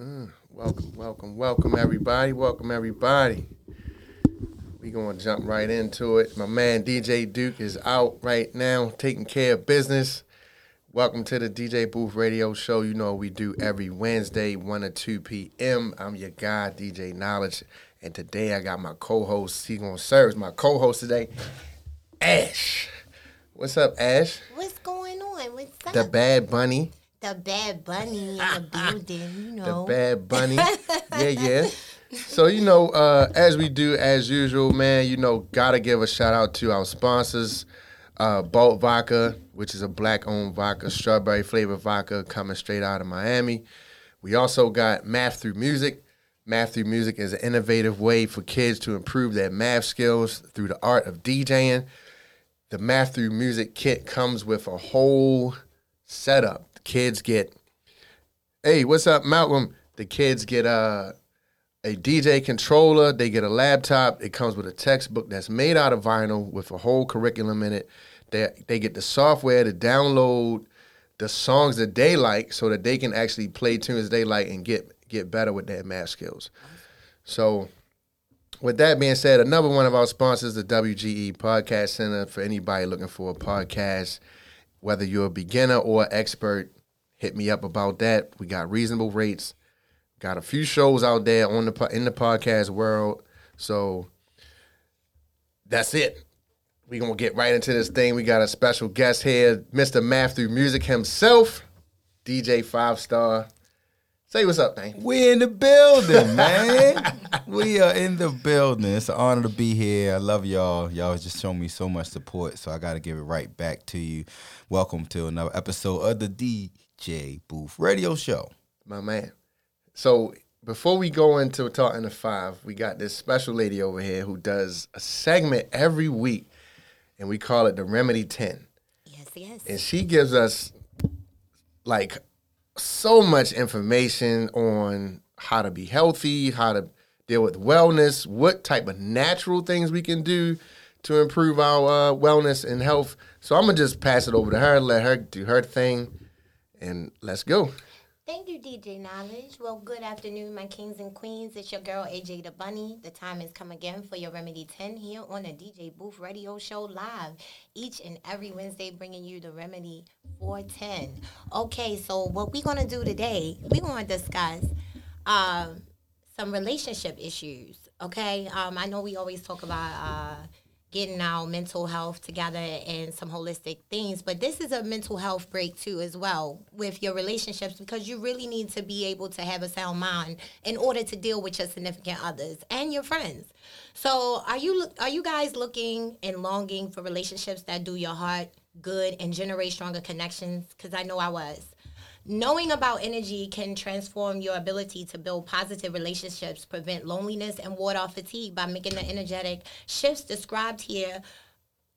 Mm, welcome, welcome, welcome, everybody. Welcome, everybody. We gonna jump right into it. My man DJ Duke is out right now, taking care of business. Welcome to the DJ Booth Radio Show. You know we do every Wednesday, one to two p.m. I'm your guy, DJ Niledge, and today I got my co-host. He gonna serve as my co-host today, Ash. What's up, Ash? What's going on? What's up? The Bad Bunny. The bad bunny in the building, you know. The Bad Bunny. yeah, yeah. So, you know, uh, as we do as usual, man, you know, gotta give a shout out to our sponsors. Uh, Bolt Vodka, which is a black owned vodka, strawberry flavored vodka coming straight out of Miami. We also got Math Through Music. Math Through Music is an innovative way for kids to improve their math skills through the art of DJing. The Math Through Music kit comes with a whole setup. Kids get, hey, what's up, Malcolm? The kids get uh, a DJ controller, they get a laptop. It comes with a textbook that's made out of vinyl with a whole curriculum in it. They, they get the software to download the songs that they like so that they can actually play tunes they like and get get better with their math skills. So with that being said, another one of our sponsors, the WGE Podcast Center, for anybody looking for a podcast, whether you're a beginner or expert, hit me up about that. We got reasonable rates. Got a few shows out there on the in the podcast world. So that's it. We gonna get right into this thing. We got a special guest here, Mr. Through Music himself, DJ 5Starr. Say what's up, man. We in the building, man. we are in the building. It's an honor to be here. I love y'all. Y'all just shown me so much support, so I got to give it right back to you. Welcome to another episode of the DJ Booth Radio Show. My man. So before we go into talking to five, we got this special lady over here who does a segment every week, and we call it the Remedy 10. yes, yes. and she gives us like so much information on how to be healthy, how to deal with wellness, what type of natural things we can do to improve our uh, wellness and health. So I'm gonna just pass it over to her, let her do her thing, and let's go. Thank you, DJ Niledge. Well, good afternoon, my kings and queens. It's your girl, AJ the Bunny. The time has come again for your Remedy 10 here on the DJ Booth Radio Show live each and every Wednesday, bringing you the Remedy 410. Okay, so what we're going to do today, we're going to discuss um, some relationship issues. Okay, um, I know we always talk about uh, getting our mental health together and some holistic things, but this is a mental health break too, as well, with your relationships because you really need to be able to have a sound mind in order to deal with your significant others and your friends. So, are you are you guys looking and longing for relationships that do your heart good and generate stronger connections? Because I know I was. Knowing about energy can transform your ability to build positive relationships, prevent loneliness, and ward off fatigue by making the energetic shifts described here.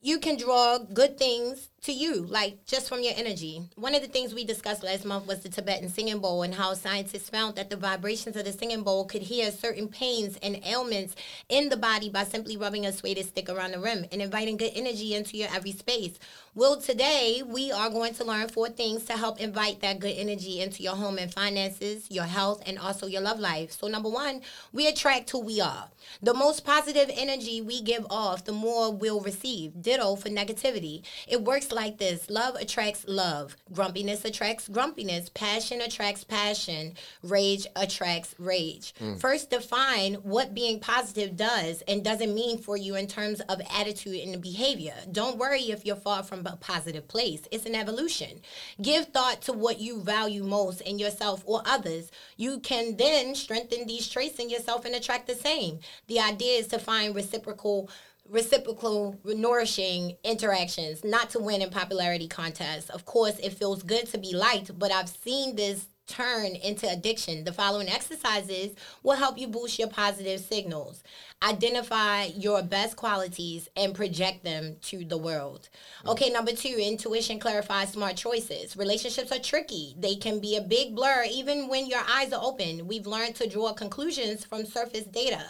You can draw good things to you, like just from your energy. One of the things we discussed last month was the Tibetan singing bowl and how scientists found that the vibrations of the singing bowl could heal certain pains and ailments in the body by simply rubbing a suede stick around the rim and inviting good energy into your every space. Well, today we are going to learn four things to help invite that good energy into your home and finances, your health, and also your love life. So, number one, we attract who we are. The most positive energy we give off, the more we'll receive. Ditto for negativity. It works like this love attracts love, grumpiness attracts grumpiness, passion attracts passion, rage attracts rage. Mm. First, define what being positive does and doesn't mean for you in terms of attitude and behavior. Don't worry if you're far from a positive place, it's an evolution. Give thought to what you value most in yourself or others. You can then strengthen these traits in yourself and attract the same. The idea is to find reciprocal reciprocal nourishing interactions not to win in popularity contests of course it feels good to be liked but i've seen this turn into addiction. The following exercises will help you boost your positive signals. Identify your best qualities and project them to the world. Okay, number two, intuition clarifies smart choices. Relationships are tricky. They can be a big blur even when your eyes are open. We've learned to draw conclusions from surface data.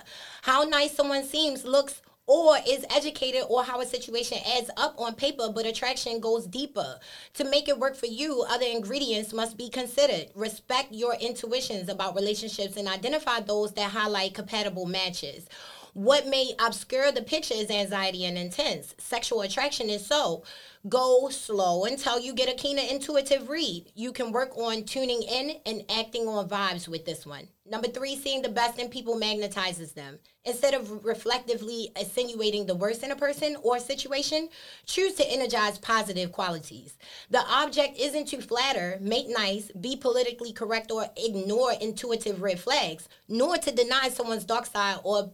How nice someone seems, looks, or is educated or how a situation adds up on paper, but attraction goes deeper. To make it work for you, other ingredients must be considered. Respect your intuitions about relationships and identify those that highlight compatible matches. What may obscure the picture is anxiety and intense. Sexual attraction is so. Go slow until you get a keener intuitive read. You can work on tuning in and acting on vibes with this one. Number three, seeing the best in people magnetizes them. Instead of reflectively insinuating the worst in a person or situation, choose to energize positive qualities. The object isn't to flatter, make nice, be politically correct, or ignore intuitive red flags, nor to deny someone's dark side or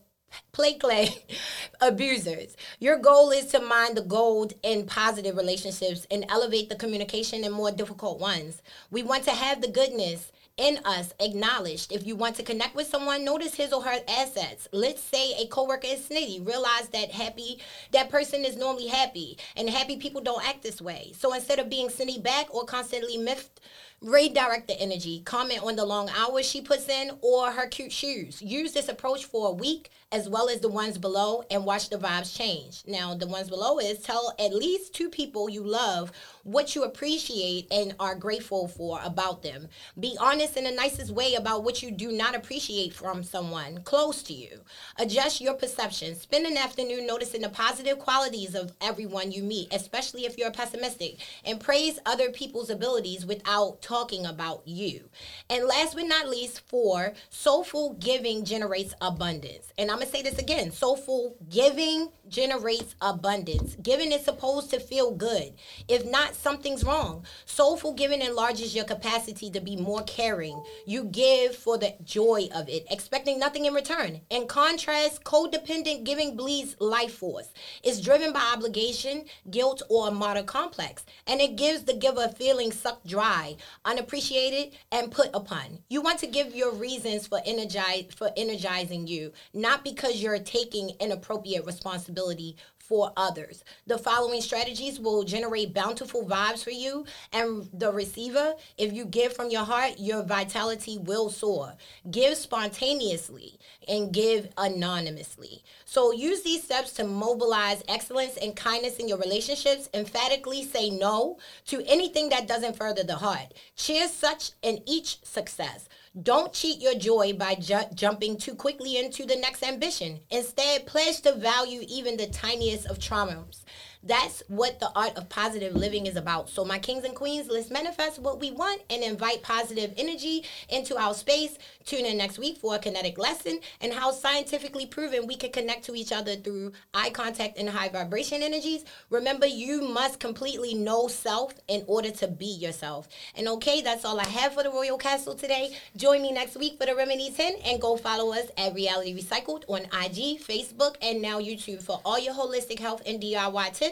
play clay abusers. Your goal is to mine the gold in positive relationships and elevate the communication in more difficult ones. We want to have the goodness in us acknowledged. If you want to connect with someone, notice his or her assets. Let's say a coworker is snitty. Realize that happy that person is normally happy, and happy people don't act this way. So instead of being snitty back or constantly miffed redirect the energy. Comment on the long hours she puts in or her cute shoes. Use this approach for a week as well as the ones below and watch the vibes change. Now, the ones below is tell at least two people you love what you appreciate and are grateful for about them. Be honest in the nicest way about what you do not appreciate from someone close to you. Adjust your perception. Spend an afternoon noticing the positive qualities of everyone you meet, especially if you're pessimistic, and praise other people's abilities without talking about you. And last but not least, four, soulful giving generates abundance. And I'm going to say this again soulful giving generates abundance. Giving is supposed to feel good. If not, something's wrong. Soulful giving enlarges your capacity to be more caring. You give for the joy of it, expecting nothing in return. In contrast, codependent giving bleeds life force. It's driven by obligation, guilt, or a martyr complex, and it gives the giver a feeling sucked dry, unappreciated, and put upon. You want to give your reasons for energize for energizing you, not because you're taking inappropriate responsibility for others. The following strategies will generate bountiful vibes for you and the receiver. If you give from your heart, your vitality will soar. Give spontaneously and give anonymously. So use these steps to mobilize excellence and kindness in your relationships. Emphatically say no to anything that doesn't further the heart. Cheers such in each success. Don't cheat your joy by ju- jumping too quickly into the next ambition. Instead, pledge to value even the tiniest of traumas. That's what the art of positive living is about. So, my kings and queens, let's manifest what we want and invite positive energy into our space. Tune in next week for a kinetic lesson and how scientifically proven we can connect to each other through eye contact and high vibration energies. Remember, you must completely know self in order to be yourself. And okay, that's all I have for the Royal Castle today. Join me next week for the Remedy 10 and go follow us at Reality Recycled on IG, Facebook, and now YouTube for all your holistic health and DIY tips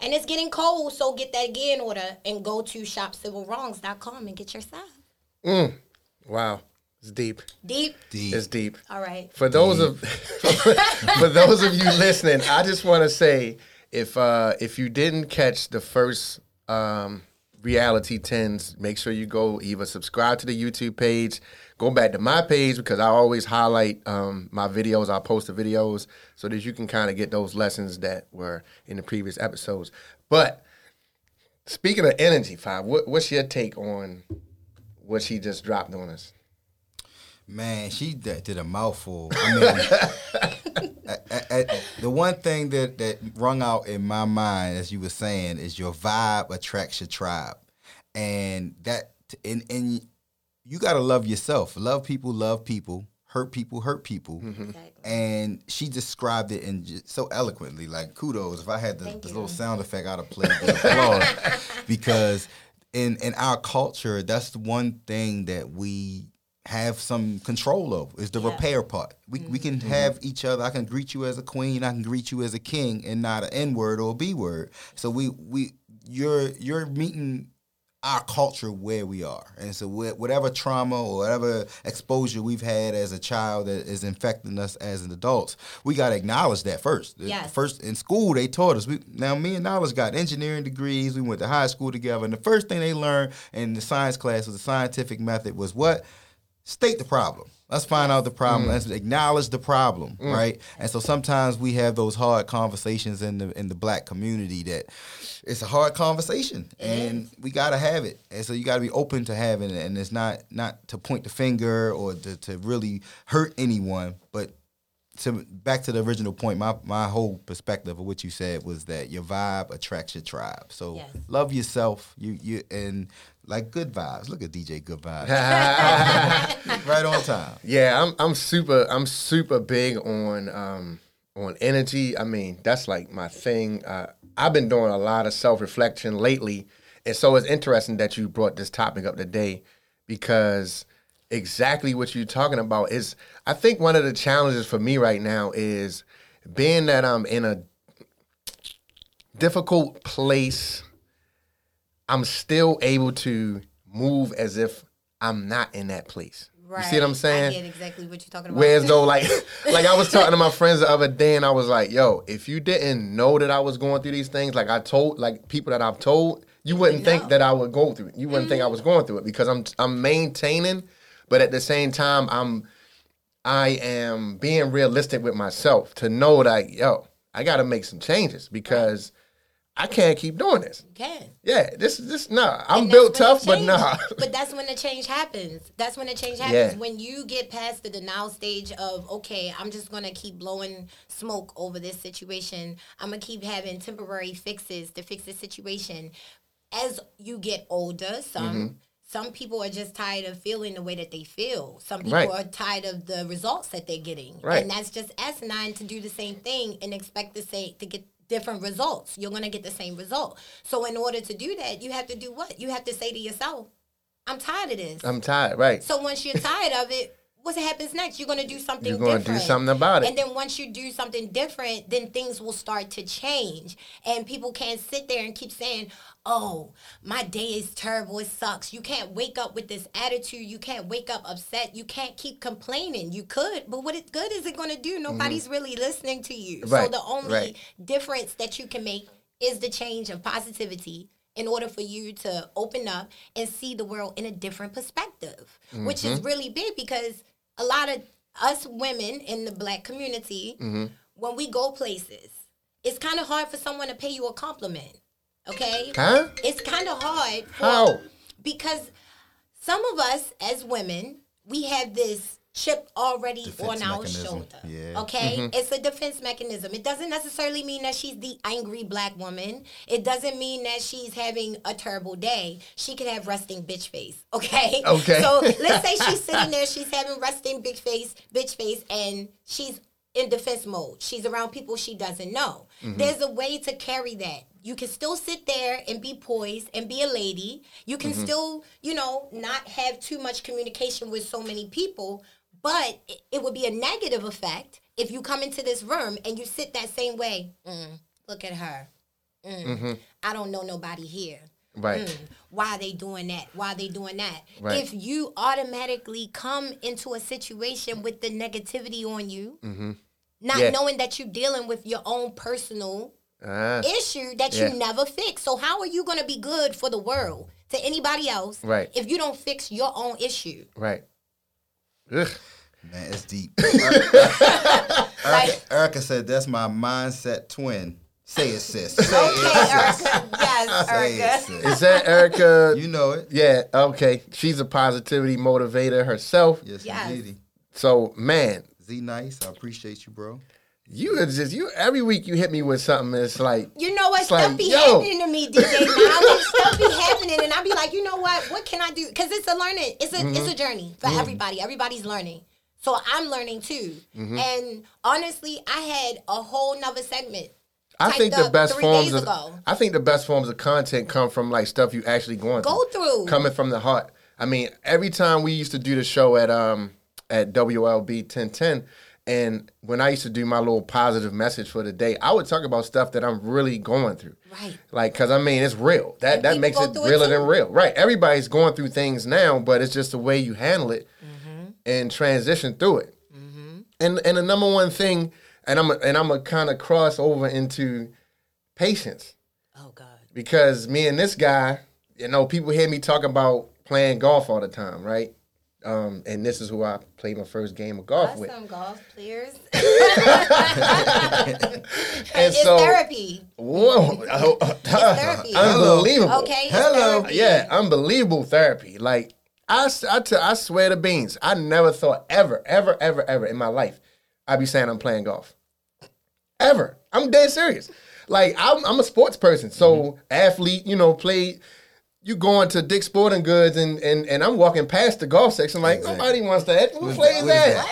and it's getting cold, so get that gear in order and go to shopcivilwrongs.com and get your stuff. Mm. Wow. It's deep. Deep. Deep. It's deep. All right. For those of for those of you listening, I just want to say if uh, if you didn't catch the first um, reality tens, make sure you go either subscribe to the YouTube page, go back to my page because I always highlight um, my videos. I post the videos so that you can kind of get those lessons that were in the previous episodes. But speaking of energy, five, what, what's your take on what she just dropped on us? Man, she did a mouthful. I mean, the one thing that that rung out in my mind, as you were saying, is your vibe attracts your tribe, and that and and you gotta love yourself. Love people, love people. Hurt people, hurt people. Mm-hmm. Exactly. And she described it in just so eloquently. Like kudos. If I had the, the little sound effect, I'd have played the applause because in in our culture, that's the one thing that we have some control over is the Yeah. repair part. We we can mm-hmm. have each other. I can greet you as a queen. I can greet you as a king, and not an N word or a B word. So we we you're you're meeting our culture where we are. And so whatever trauma or whatever exposure we've had as a child that is infecting us as an adults, we got to acknowledge that first. Yes. First in school they taught us. We now me and Niledge got engineering degrees. We went to high school together and the first thing they learned in the science class was the scientific method was what? State the problem. Let's find out the problem. Mm. Let's acknowledge the problem, mm. right? And so sometimes we have those hard conversations in the in the black community that it's a hard conversation and we gotta have it. And so you gotta be open to having it. And it's not not to point the finger or to, to really hurt anyone, but to back to the original point, my my whole perspective of what you said was that your vibe attracts your tribe. So yes. love yourself. You you and like good vibes. Look at DJ Good Vibes. right on time. Yeah, I'm I'm super I'm super big on um on energy. I mean, that's like my thing. Uh, I've been doing a lot of self reflection lately, and so it's interesting that you brought this topic up today because exactly what you're talking about is. I think one of the challenges for me right now is being that I'm in a difficult place. I'm still able to move as if I'm not in that place. Right. You see what I'm saying? I get exactly what you're talking about. Whereas though, like, like I was talking to my friends the other day, and I was like, "Yo, if you didn't know that I was going through these things, like I told, like people that I've told, you wouldn't think that I would go through it. You wouldn't mm-hmm. think I mm-hmm. was going through it because I'm I'm maintaining, but at the same time, I'm I am being realistic with myself to know that yo, I got to make some changes because I can't keep doing this. You can. Yeah, this is this nah. I'm built tough, but nah. but that's when the change happens. That's when the change happens. Yeah. When you get past the denial stage of okay, I'm just gonna keep blowing smoke over this situation. I'm gonna keep having temporary fixes to fix the situation. As you get older, some mm-hmm. Some people are just tired of feeling the way that they feel. Some people right. are tired of the results that they're getting. Right. And that's just asinine to do the same thing and expect to say to get different results. You're going to get the same result. So in order to do that, you have to do what? You have to say to yourself, I'm tired of this. I'm tired, right. So once you're tired of it, what happens next? You're going to do something You're going to do something about it. And then once you do something different, then things will start to change. And people can't sit there and keep saying, oh, my day is terrible. It sucks. You can't wake up with this attitude. You can't wake up upset. You can't keep complaining. You could, but what it, good is it going to do? Nobody's mm-hmm. really listening to you. Right. So the only right. difference that you can make is the change of positivity in order for you to open up and see the world in a different perspective, mm-hmm. which is mm-hmm. really big because a lot of us women in the black community, mm-hmm. when we go places, it's kind of hard for someone to pay you a compliment. Okay? Huh? It's kind of hard. For, How? Because some of us as women, we have this chip already defense on our mechanism. shoulder. Yeah. Okay? Mm-hmm. It's a defense mechanism. It doesn't necessarily mean that she's the angry black woman. It doesn't mean that she's having a terrible day. She could have resting bitch face. Okay? Okay. So let's say she's sitting there, she's having resting bitch face, bitch face, and she's in defense mode. She's around people she doesn't know. Mm-hmm. There's a way to carry that. You can still sit there and be poised and be a lady. You can mm-hmm. still, you know, not have too much communication with so many people, but it, would be a negative effect if you come into this room and you sit that same way. Mm, look at her. Mm, mm-hmm. I don't know nobody here. Right. Mm, why are they doing that? Why are they doing that? Right. If you automatically come into a situation with the negativity on you, mm-hmm. not yeah. knowing that you're dealing with your own personal uh, issue that yeah. you never fix. So how are you going to be good for the world to anybody else right. if you don't fix your own issue? Right. Ugh. Man, it's deep. Erica, Erica, Erica, said, "That's my mindset twin." Say it, sis. Say okay, it, Erica. Yes, Erica. It, Is that Erica? You know it. Yeah. Okay. She's a positivity motivator herself. Yes, yes. indeed. So, man. Z nice. I appreciate you, bro. You is just you every week you hit me with something. It's like you know what stuff like, be yo. happening to me, DJ. Now stuff be happening, and I be like, you know what? What can I do? Because it's a learning. It's a mm-hmm. it's a journey for mm-hmm. everybody. Everybody's learning. So I'm learning too. Mm-hmm. And honestly, I had a whole nother segment. I think the best forms of ago. I think the best forms of content come from like stuff you actually going go through, through. coming from the heart. I mean, every time we used to do the show at um at WOLB 1010 And when I used to do my little positive message for the day, I would talk about stuff that I'm really going through. Right. Like, cause I mean, it's real. That And that makes it through it realer than real. Right. Everybody's going through things now, but it's just the way you handle it Mm-hmm. and transition through it. And and the number one thing, and I'm a, and I'm a kind of cross over into patience Oh God. because me and this guy, you know, people hear me talk about playing golf all the time, right? Um, and this is who I played my first game of golf with. Some golf players. And it's so, therapy. whoa, therapy. unbelievable. Okay. it's Hello. therapy. Yeah, unbelievable therapy. Like I, s- I, t- I swear to beans, I never thought ever, ever, ever, ever in my life I'd be saying I'm playing golf. Ever. I'm dead serious. Like I'm, I'm a sports person, so Mm-hmm. athlete. You know, play. You going to Dick's Sporting Goods and and and I'm walking past the golf section like Exactly. nobody wants that. Who plays that? That?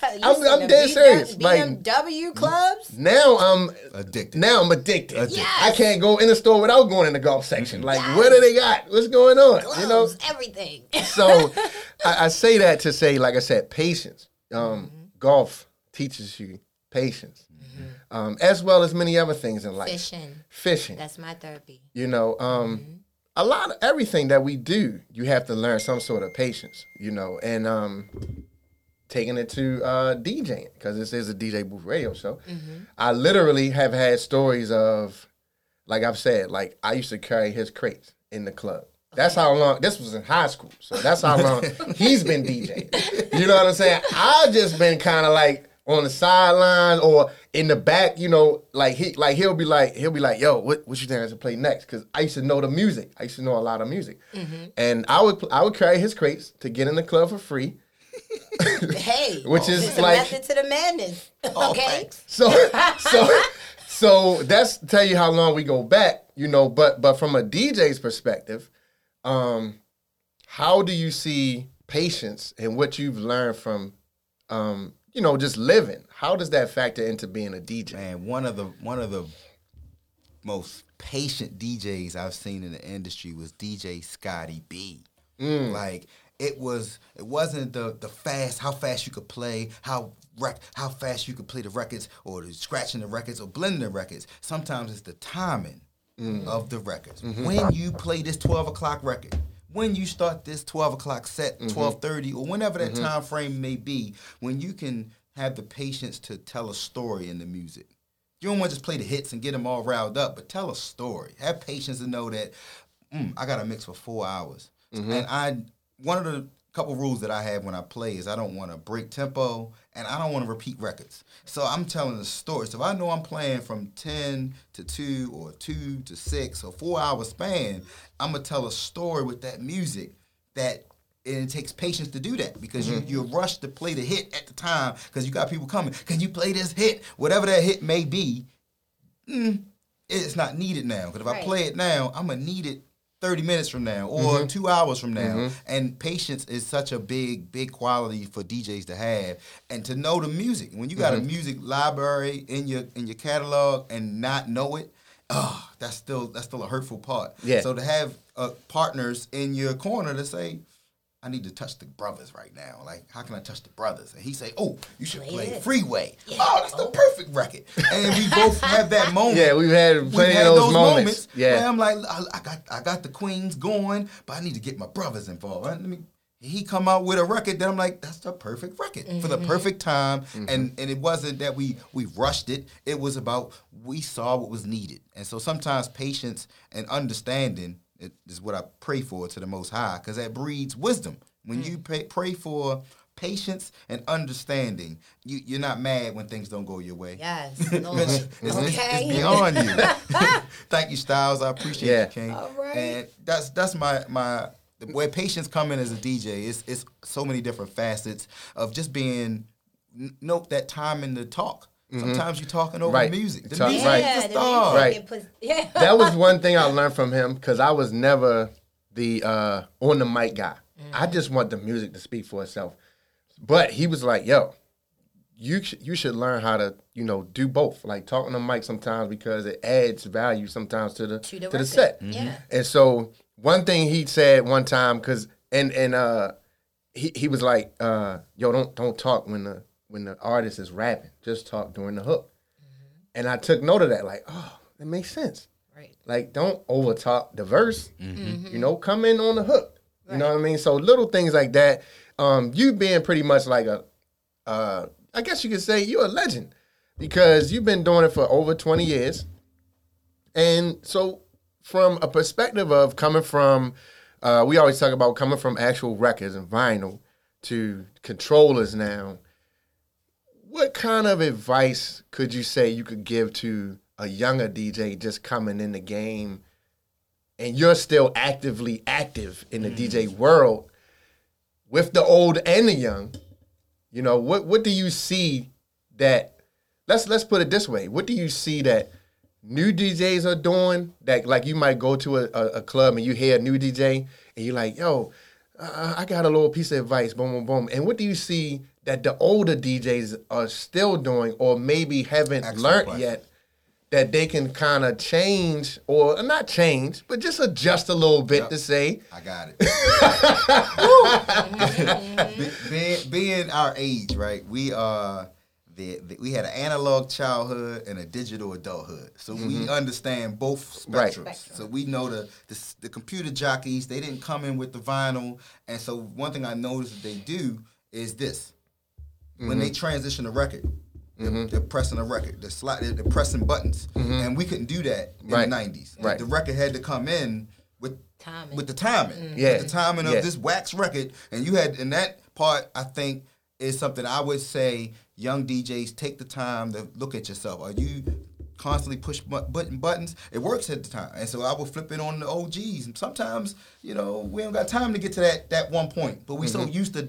that? What? I'm- I'm dead BW serious, like- BMW clubs. Now I'm Addicted. Now I'm addicted. Addicted. Yes. I can't go in the store without going in the golf section. Like, Yes. what do they got? What's going on? Gloves, You know. everything. So I, I say that to say, like I said, patience. Um, Mm-hmm. Golf teaches you patience, um, as well as many other things in life. Fishing. Fishing. That's my therapy. You know, um, Mm-hmm. A lot of everything that we do, you have to learn some sort of patience. You know, and um, taking it to uh, DJing because this is a DJ booth radio show. Mm-hmm. I literally have had stories of, like I've said, like I used to carry his crates in the club. That's how long. This was in high school, so that's how long he's been DJing. You know what I'm saying? I've just been kind of like on the sidelines or in the back. You know, like he like he'll be like he'll be like, "Yo, what what you think I should play next?" Because I used to know the music. I used to know a lot of music, and I would I would carry his crates to get in the club for free. Hey, Which is like- method to the madness. Oh, okay. So so so that's tell you how long we go back, you know, but but from a DJ's perspective, um, how do you see patience and what you've learned from um, you know, just living? How does that factor into being a DJ? Man, one of the one of the most patient DJs I've seen in the industry was DJ Scottie B. Mm. Like it was it wasn't the the fast how fast you could play how rec, how fast you could play the records or the scratching the records or blending the records. Sometimes it's the timing mm. of the records. Mm-hmm. When you play this twelve o'clock record. When you start this twelve o'clock set, mm-hmm. twelve thirty, or whenever that mm-hmm. time frame may be, when you can have the patience to tell a story in the music, you don't want to just play the hits and get them all riled up, but tell a story. Have patience to know that mm, I got to mix for four hours. Mm-hmm. And I, one of the couple rules that I have when I play is I don't want to break tempo and I don't want to repeat records. So I'm telling a story. So if I know I'm playing from 10 to 2 or 2 to 6 or 4 hour span, I'm going to tell a story with that music that and it takes patience to do that because you, you're rushed to play the hit at the time because you got people coming. Can you play this hit? Whatever that hit may be, mm, it's not needed now. Because if I play it now, I'm gonna need it 30 minutes from now or mm-hmm. two hours from now. Mm-hmm. And patience is such a big, big quality for DJs to have and to know the music. When you got a mm-hmm. music library in your in your catalog and not know it, oh, that's still that's still a hurtful part. Yeah. So to have uh, partners in your corner to say, I need to touch the brothers right now. Like, how can I touch the brothers? And he say, Oh, you should Play play this. Freeway. Oh, that's the perfect record. And we both have that moment. Yeah, we've had We've had of those, moments. where Yeah. I'm like, I, I got I got the queens going, but I need to get my brothers involved. Let me. He come out with a record that I'm like, that's the perfect record for the perfect time, Mm-hmm. and and it wasn't that we we rushed it. It was about we saw what was needed, and so sometimes patience and understanding it is what I pray for to the Most High, because that breeds wisdom. When mm. you pray, pray for patience and understanding, you you're not mad when things don't go your way. Yes. It's, Lord. it's- it's okay. beyond you. Thank you, Styles. I appreciate Yeah. you, King. All right. And that's that's my my where patience come in as a DJ. It's it's so many different facets of just being n- note that time in the talk. Sometimes you're talking over Right. music. The Talk- music right. Is the the star. music, Right. puts- yeah. that was one thing I learned from him because I was never the uh, on the mic guy. I just want the music to speak for itself. But he was like, "Yo, you sh- you should learn how to you know do both. Like talking on the mic sometimes because it adds value sometimes to the To to the the, record. set. Yeah. And so one thing he said one time because and and uh he he was like, uh, "Yo, don't don't talk when the when the artist is rapping, just talk during the hook. And I took note of that, like, oh, that makes sense. Right. Like, don't over talk the verse. You know, come in on the hook. You know what I mean? So little things like that. Um, you being pretty much like a, uh, I guess you could say you're a legend because you've been doing it for over 20 years. And so, from a perspective of coming from, uh, we always talk about coming from actual records and vinyl to controllers now. What kind of advice could you say you could give to a younger DJ just coming in the game and you're still actively active in the DJ world with the old and the young? You know, what what do you see that let's let's put it this way. What do you see that new DJs are doing that like you might go to a, a, a club and you hear a new DJ and you're like, yo, uh, I got a little piece of advice, boom, boom, boom. And what do you see that the older DJs are still doing or maybe haven't Excellent learned question. yet that they can kind of change or not change, but just adjust a little bit to say, I got it. Be- being, being our age, right? We are the, the we had an analog childhood and a digital adulthood, so we mm-hmm. understand both Right. spectrums. So we know the, the the computer jockeys they didn't come in with the vinyl, and so one thing I noticed that they do is this: when they mm-hmm. transition a record. They're, mm-hmm. they're pressing a record. They're, sli- they're, they're pressing buttons, mm-hmm. and we couldn't do that in Right. the '90s. Right. The record had to come in with Timing. with the timing. Yeah. With the timing Yeah. of this wax record. And you had in that part, I think, is something I would say young DJs take the time to look at yourself. Are you constantly push button buttons? It works at the time. And so I would flip it on the OGs. And sometimes, you know, we don't got time to get to that that one point. But we so Mm-hmm. used to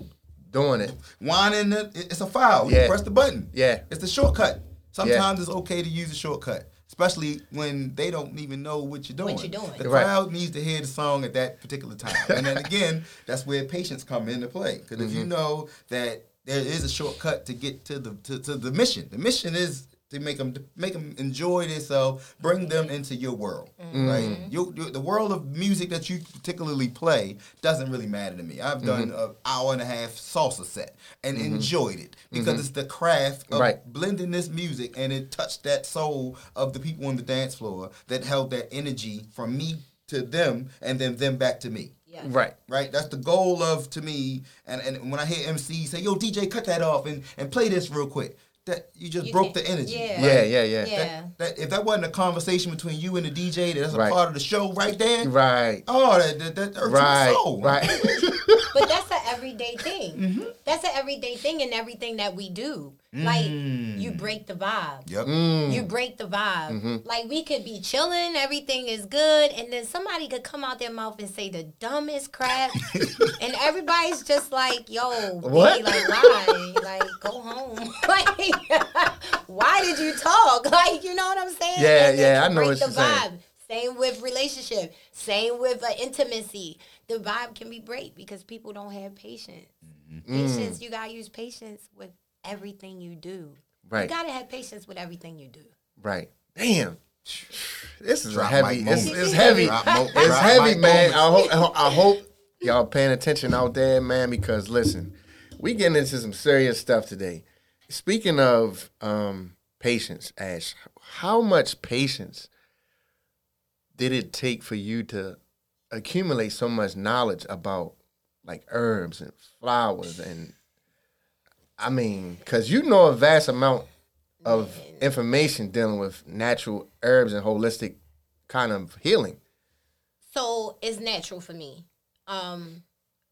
doing it. whining it, it's a foul. Yeah. You press the button. Yeah. It's the shortcut. Sometimes it's okay to use a shortcut. Especially when they don't even know what you're doing. What you're doing. The Right. crowd needs to hear the song at that particular time. And then again, that's where patience come into play. Because if Mm-hmm. you know that there is a shortcut to get to the to, to the mission, the mission is to make them to make them enjoy themselves, bring them into your world, Mm-hmm. right? You, you, the world of music that you particularly play doesn't really matter to me. I've done Mm-hmm. an hour and a half salsa set and enjoyed it because it's the craft of Right. blending this music and it touched that soul of the people on the dance floor that held that energy from me to them and then them back to me. Yeah. Right. Right? That's the goal of to me and, and when I hear MCs say, yo, DJ, cut that off and, and play this real quick. That you just You broke the energy. yeah. Yeah, yeah, yeah. Yeah. That, if that wasn't a conversation between you and the DJ, that's a Right. part of the show right there. Right. Oh, that that, that hurts my Right. soul. Right. But that's an everyday thing. Mm-hmm. That's an everyday thing in everything that we do. Like Mm. you break the vibe. Yep. You break the vibe. Mm-hmm. Like we could be chilling, everything is good, and then somebody could come out their mouth and say the dumbest crap, and everybody's just like, "Yo, B, What? like why? like go home. like why did you talk? Like you know what I'm saying? Yeah, And yeah, I know what the you're saying. vibe. Same with relationship. Same with uh, intimacy. The vibe can be break because people don't have patience. Mm-hmm. Patience, you gotta use patience with everything you do. Right. You gotta have patience with everything you do. Right. Damn. This is Drop heavy. It's, it's heavy. Drop It's drop heavy, man. I hope, I hope. I hope y'all paying attention out there, man. Because listen, we getting into some serious stuff today. Speaking of um, patience, Ash, how much patience did it take for you to accumulate so much knowledge about like herbs and flowers and I mean, because you know a vast amount of information dealing with natural herbs and holistic kind of healing. So it's natural for me. Um,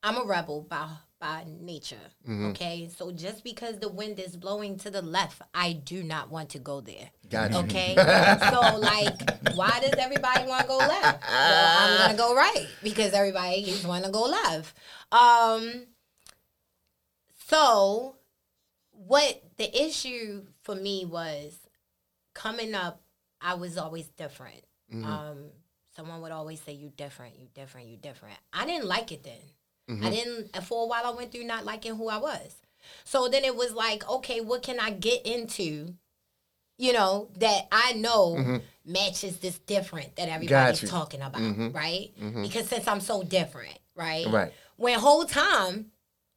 I'm a rebel by by nature. Mm-hmm. Okay, so just because the wind is blowing to the left, I do not want to go there. Gotcha. Okay, so like, why does everybody want to go left? Well, I'm gonna go right because everybody want to go left. Um, so what the issue for me was coming up. I was always different. Mm-hmm. Um, someone would always say, "You different, you different, you different." I didn't like it then. I mm-hmm. didn't. Uh, for a while, I went through not liking who I was. So then it was like, okay, what can I get into? You know that I know mm-hmm. matches this different that everybody's talking about, right? Because since I'm so different, right? Right. When whole time,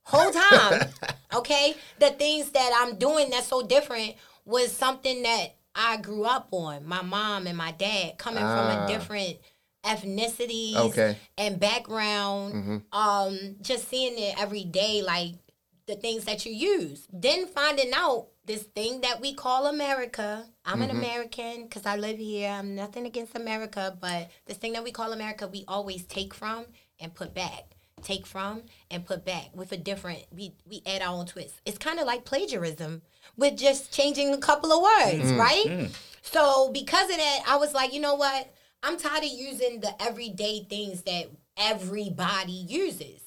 whole time, Okay, the things that I'm doing that's so different was something that I grew up on. My mom and my dad coming Ah. from a different ethnicities Okay. and background. Um, just seeing it every day, like the things that you use. Then finding out this thing that we call America. I'm an American because I live here. I'm nothing against America, but this thing that we call America, we always take from and put back. Take from and put back with a different. We we add our own twist. It's kind of like plagiarism with just changing a couple of words, mm, right? Mm. So because of that, I was like, you know what? I'm tired of using the everyday things that everybody uses.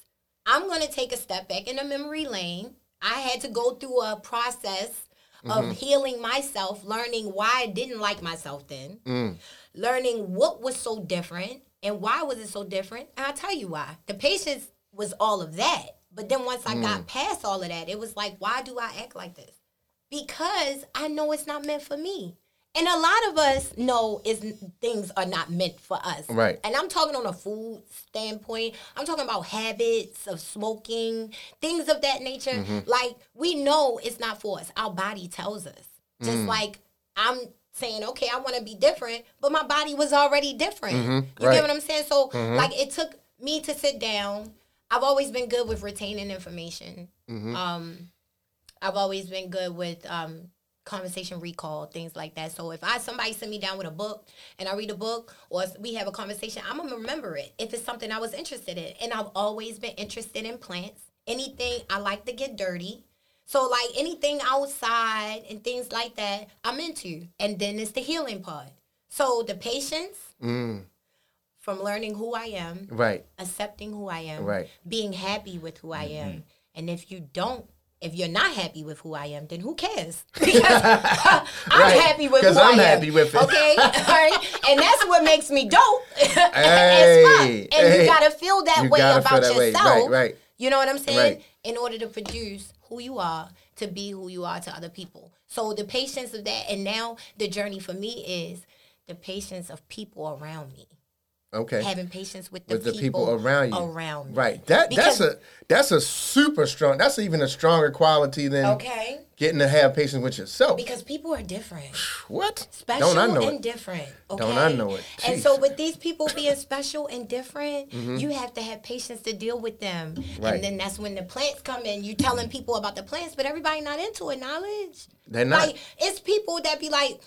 I'm going to take a step back in the memory lane. I had to go through a process of mm-hmm. healing myself, learning why I didn't like myself then, mm. learning what was so different and why was it so different. And I'll tell you why. The patience was all of that. But then once I got past all of that, it was like, why do I act like this? Because I know it's not meant for me. And a lot of us know is things are not meant for us. Right. And I'm talking on a food standpoint. I'm talking about habits of smoking, things of that nature. Mm-hmm. Like we know it's not for us. Our body tells us. Just Mm. like I'm saying, okay, I want to be different, but my body was already different. You Mm-hmm. right. get what I'm saying? So like it took me to sit down. I've always been good with retaining information. Mm-hmm. Um, I've always been good with um, conversation recall, things like that. So if I somebody send me down with a book and I read a book or we have a conversation, I'm gonna remember it if it's something I was interested in. And I've always been interested in plants. Anything I like to get dirty. So like anything outside and things like that, I'm into. And then it's the healing part. So the patience mm. from learning who I am, Right. accepting who I am, Right. being happy with who I am. Mm-hmm. And if you don't, if you're not happy with who I am, then who cares? Because I'm Right. happy with 'Cause who I I'm am. happy with it. Okay, all right, and that's what makes me dope as fuck. Hey, And hey. you gotta feel that You way about feel that way. yourself. Right, right. You know what I'm saying? Right. In order to produce who you are, to be who you are to other people. So the patience of that, and now the journey for me is the patience of people around me Okay. having patience with the, With the people, people around you. Around me. Right. That Because- that's a that's a super strong. That's even a stronger quality than okay getting to have patience with yourself. because people are different, what? special Don't I know and it? different. Okay? Don't I know it? And so with these people being special and different, mm-hmm. you have to have patience to deal with them. Right. And then that's when the plants come in. You telling people about the plants, but everybody not into it. Knowledge. They're not. Like it's people that be like,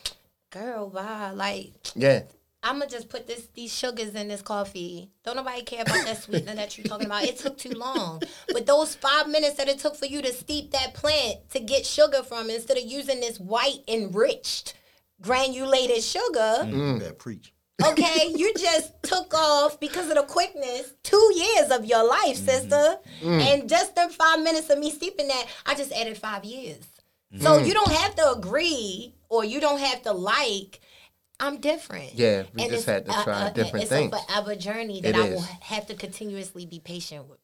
girl, wow, like yeah. I'm gonna just put this these sugars in this coffee. Don't nobody care about that sweetener that you're talking about. It took too long. But those five minutes that it took for you to steep that plant to get sugar from, instead of using this white enriched granulated sugar, mm. Mm. That preach. okay, you just took off because of the quickness two years of your life, mm-hmm. sister. Mm. And just the five minutes of me steeping that, I just added five years. So you don't have to agree or you don't have to like. I'm different. Yeah, we And just had to try different it's things. It's a forever journey that I will have to continuously be patient with.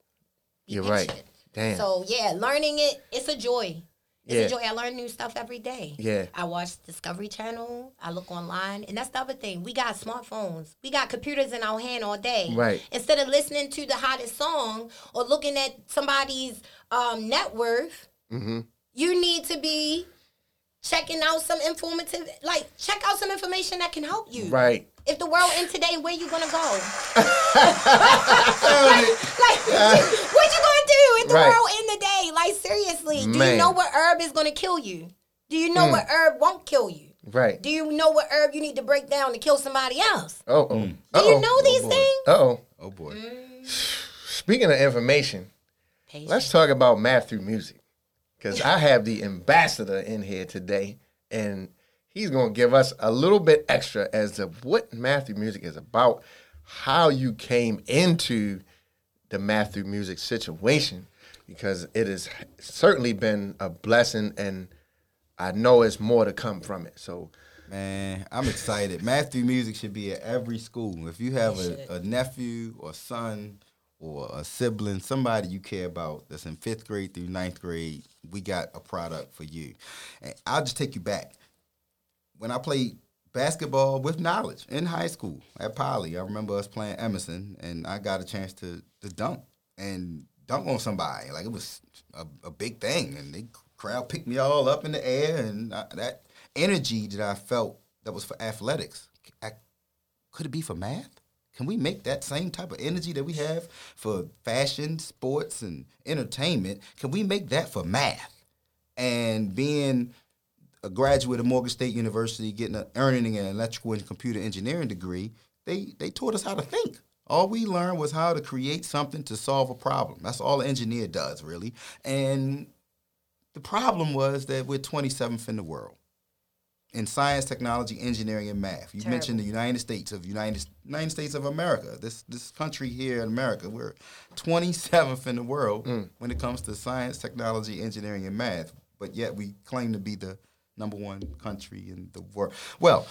Be You're right. Damn. So yeah, learning it, it's a joy. It's Yeah. a joy. I learn new stuff every day. Yeah. I watch Discovery Channel. I look online, and that's the other thing. We got smartphones. We got computers in our hand all day. Right. Instead of listening to the hottest song or looking at somebody's um, net worth, Mm-hmm. you need to be checking out some informative, like check out some information that can help you. Right. If the world end today, where you gonna go? like, what you gonna do if the Right. world end today? Like, seriously, do you know what herb is gonna kill you? Do you know what herb won't kill you? Right. Do you know what herb you need to break down to kill somebody else? Oh. oh. Do you know these things? Uh oh. Oh boy. Speaking of information, Patience. let's talk about Math Through Music. Because I have the ambassador in here today, and he's going to give us a little bit extra as to what Math Through Music is about, how you came into the Math Through Music situation, because it has certainly been a blessing, and I know it's more to come from it. So, Man, I'm excited. Math Through Music should be at every school. If you have a, a nephew or son or a sibling, somebody you care about that's in fifth grade through ninth grade, we got a product for you. And I'll just take you back. When I played basketball with knowledge in high school at Poly, I remember us playing Emerson, and I got a chance to, to dunk. And dunk on somebody. Like it was a, a big thing, and the crowd picked me all up in the air, and I, that energy that I felt that was for athletics, I, could it be for math? Can we make that same type of energy that we have for fashion, sports, and entertainment? Can we make that for math? And being a graduate of Morgan State University, getting a, earning an electrical and computer engineering degree, they they taught us how to think. All we learned was how to create something to solve a problem. That's all an engineer does, really. And the problem was that we're 27th in the world in science, technology, engineering, and math. You Terrible. mentioned the United States of United United States of America. This this country here in America, we're 27th in the world mm. when it comes to science, technology, engineering, and math. But yet we claim to be the number one country in the world. Well,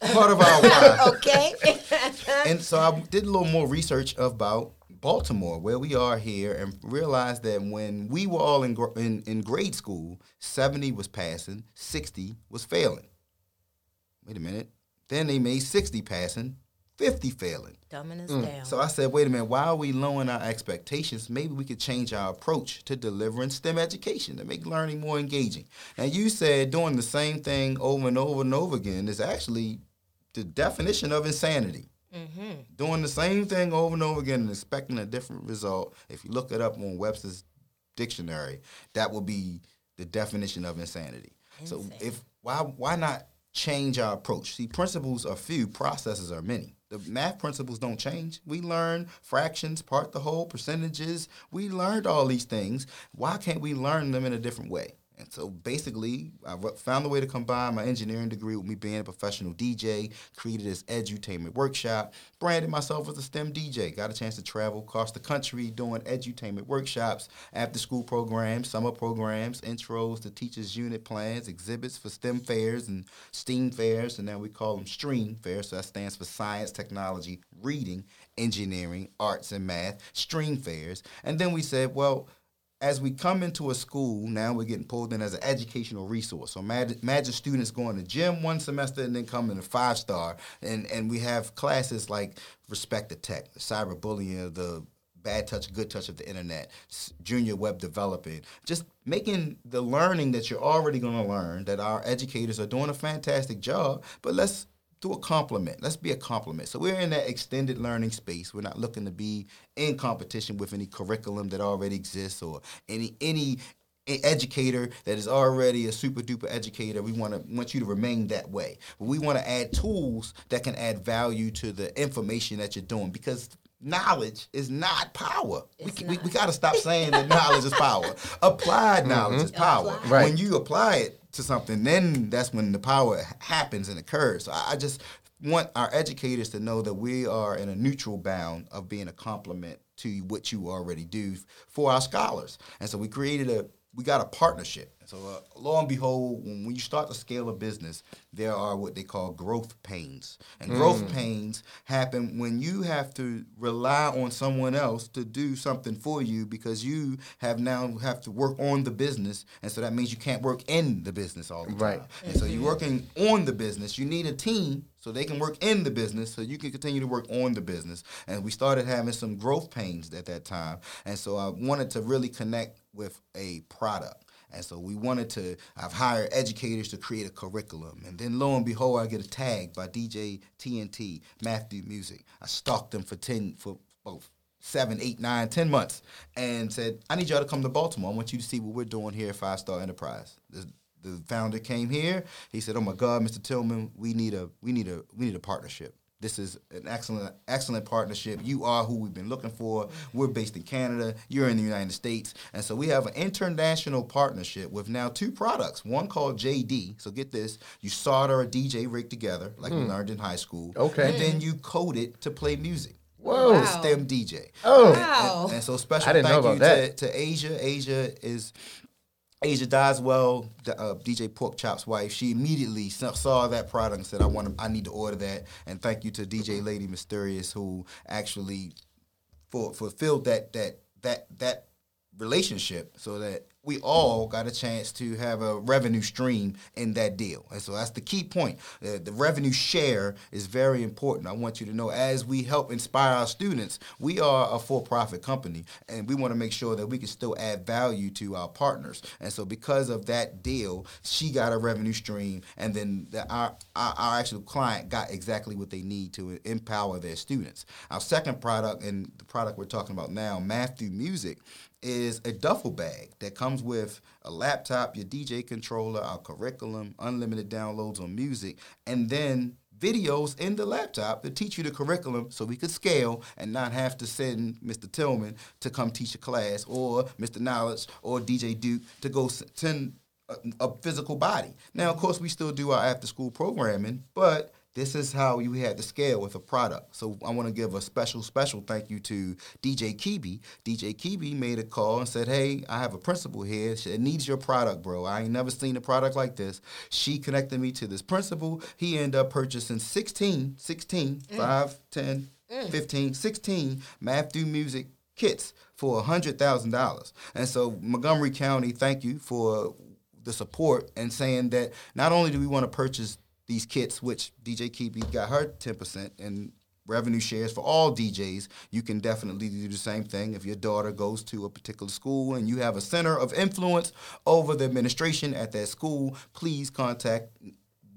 part of our why. okay. and so I did a little more research about Baltimore, where we are here, and realized that when we were all in, in, in grade school, 70 was passing, 60 was failing. Wait a minute. Then they made 60 passing, 50 failing. Dumbing us down. Mm. So I said, wait a minute, why are we lowering our expectations? Maybe we could change our approach to delivering STEM education to make learning more engaging. Now, you said doing the same thing over and over and over again is actually the definition of insanity. Doing the same thing over and over again and expecting a different result. If you look it up on Webster's dictionary, that will be the definition of insanity. So if why why not change our approach? See, principles are few, processes are many. The math principles don't change. We learn fractions, part the whole, percentages. We learned all these things. Why can't we learn them in a different way? And so basically, I found a way to combine my engineering degree with me being a professional DJ, created this edutainment workshop, branded myself as a STEM DJ, got a chance to travel across the country doing edutainment workshops, after school programs, summer programs, intros to teachers' unit plans, exhibits for STEM fairs and STEAM fairs, and now we call them STREAM fairs, so that stands for science, technology, reading, engineering, arts, and math, STREAM fairs. And then we said, well, as we come into a school, now we're getting pulled in as an educational resource. So imagine, imagine students going to gym one semester and then coming to five star, and and we have classes like respect the tech, cyberbullying, the bad touch, good touch of the internet, junior web developing, just making the learning that you're already going to learn. That our educators are doing a fantastic job, but let's do a compliment. Let's be a compliment. So we're in that extended learning space. We're not looking to be in competition with any curriculum that already exists or any any educator that is already a super duper educator. We want to want you to remain that way. But we want to add tools that can add value to the information that you're doing because knowledge is not power. It's we, we, not. we got to stop saying that knowledge is power. Applied knowledge mm-hmm. is power. Applied. Right. When you apply it to something, then that's when the power happens and occurs. So I I just want our educators to know that we are in a neutral bound of being a complement to what you already do for our scholars. And so we created a we got a partnership. So uh, lo and behold, when, when you start to scale a business, there are what they call growth pains. And growth pains happen when you have to rely on someone else to do something for you because you have now have to work on the business, and so that means you can't work in the business all the time. Right. And so you're working on the business. You need a team so they can work in the business so you can continue to work on the business. And we started having some growth pains at that time. And so I wanted to really connect with a product. And so we wanted to, I've hired educators to create a curriculum. And then lo and behold, I get a tag by DJ TNT, Math Through Music. I stalked them for 10, for both seven, eight, nine, ten months and said, I need y'all to come to Baltimore. I want you to see what we're doing here at Five Star Enterprise. The, the founder came here. He said, "Oh my God, Mr. Tillman, we need a we need a we need a partnership. This is an excellent excellent partnership. You are who we've been looking for. We're based in Canada. You're in the United States, and so we have an international partnership with now two products. One called JD. So get this: you solder a DJ rig together, like we learned in high school. Okay. and then you code it to play music. Whoa. Wow. STEM DJ. Oh. Wow. And, and so special thank you to, to Asia. Asia is Asia Doswell, uh, DJ Porkchop's wife. She immediately saw, saw that product and said, "I want to, I need to order that." And thank you to DJ Lady Mysterious who actually for, fulfilled that that that that relationship so that we all got a chance to have a revenue stream in that deal. And so that's the key point. Uh, the revenue share is very important. I want you to know as we help inspire our students, we are a for profit company and we want to make sure that we can still add value to our partners. And so because of that deal, she got a revenue stream and then the, our, our, our actual client got exactly what they need to empower their students. Our second product and the product we're talking about now, Math Through Music, is a duffel bag that comes with a laptop, your DJ controller, our curriculum, unlimited downloads on music, and then videos in the laptop to teach you the curriculum so we could scale and not have to send Mr. Tillman to come teach a class or Mr. Niledge or DJ Duke to go send a, a physical body. Now, of course, we still do our after school programming, but this is how you had to scale with a product. So I want to give a special, special thank you to DJ Kibi. DJ Kibi made a call and said, Hey, I have a principal here. She needs your product, bro. I ain't never seen a product like this. She connected me to this principal. He ended up purchasing 16, 16, mm. 5, 10, mm. 15, 16 Math Through Music kits for $100,000. And so Montgomery County, thank you for the support and saying that not only do we want to purchase these kits, which DJ Kibi got her 10% and revenue shares for all DJs. You can definitely do the same thing if your daughter goes to a particular school and you have a center of influence over the administration at that school. Please contact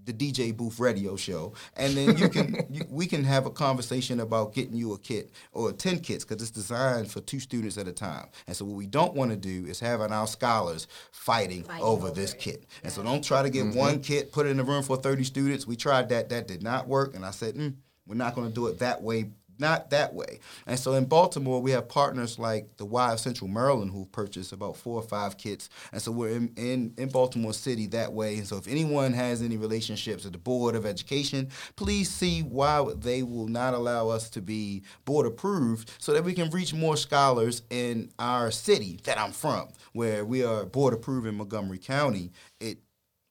the DJ Booth Radio Show, and then you can you, we can have a conversation about getting you a kit or ten kits because it's designed for two students at a time. And so what we don't want to do is having our scholars fighting, fighting over, over, this it. kit. And so don't try to get mm-hmm. one kit, put it in the room for thirty students. We tried that, that did not work, and I said, mm, we're not going to do it that way not that way. And so in Baltimore, we have partners like the Y of Central Maryland who purchased about four or five kits. And so we're in, in, in Baltimore City that way. And so if anyone has any relationships at the Board of Education, please see why they will not allow us to be board approved so that we can reach more scholars in our city that I'm from, where we are board approved in Montgomery County. It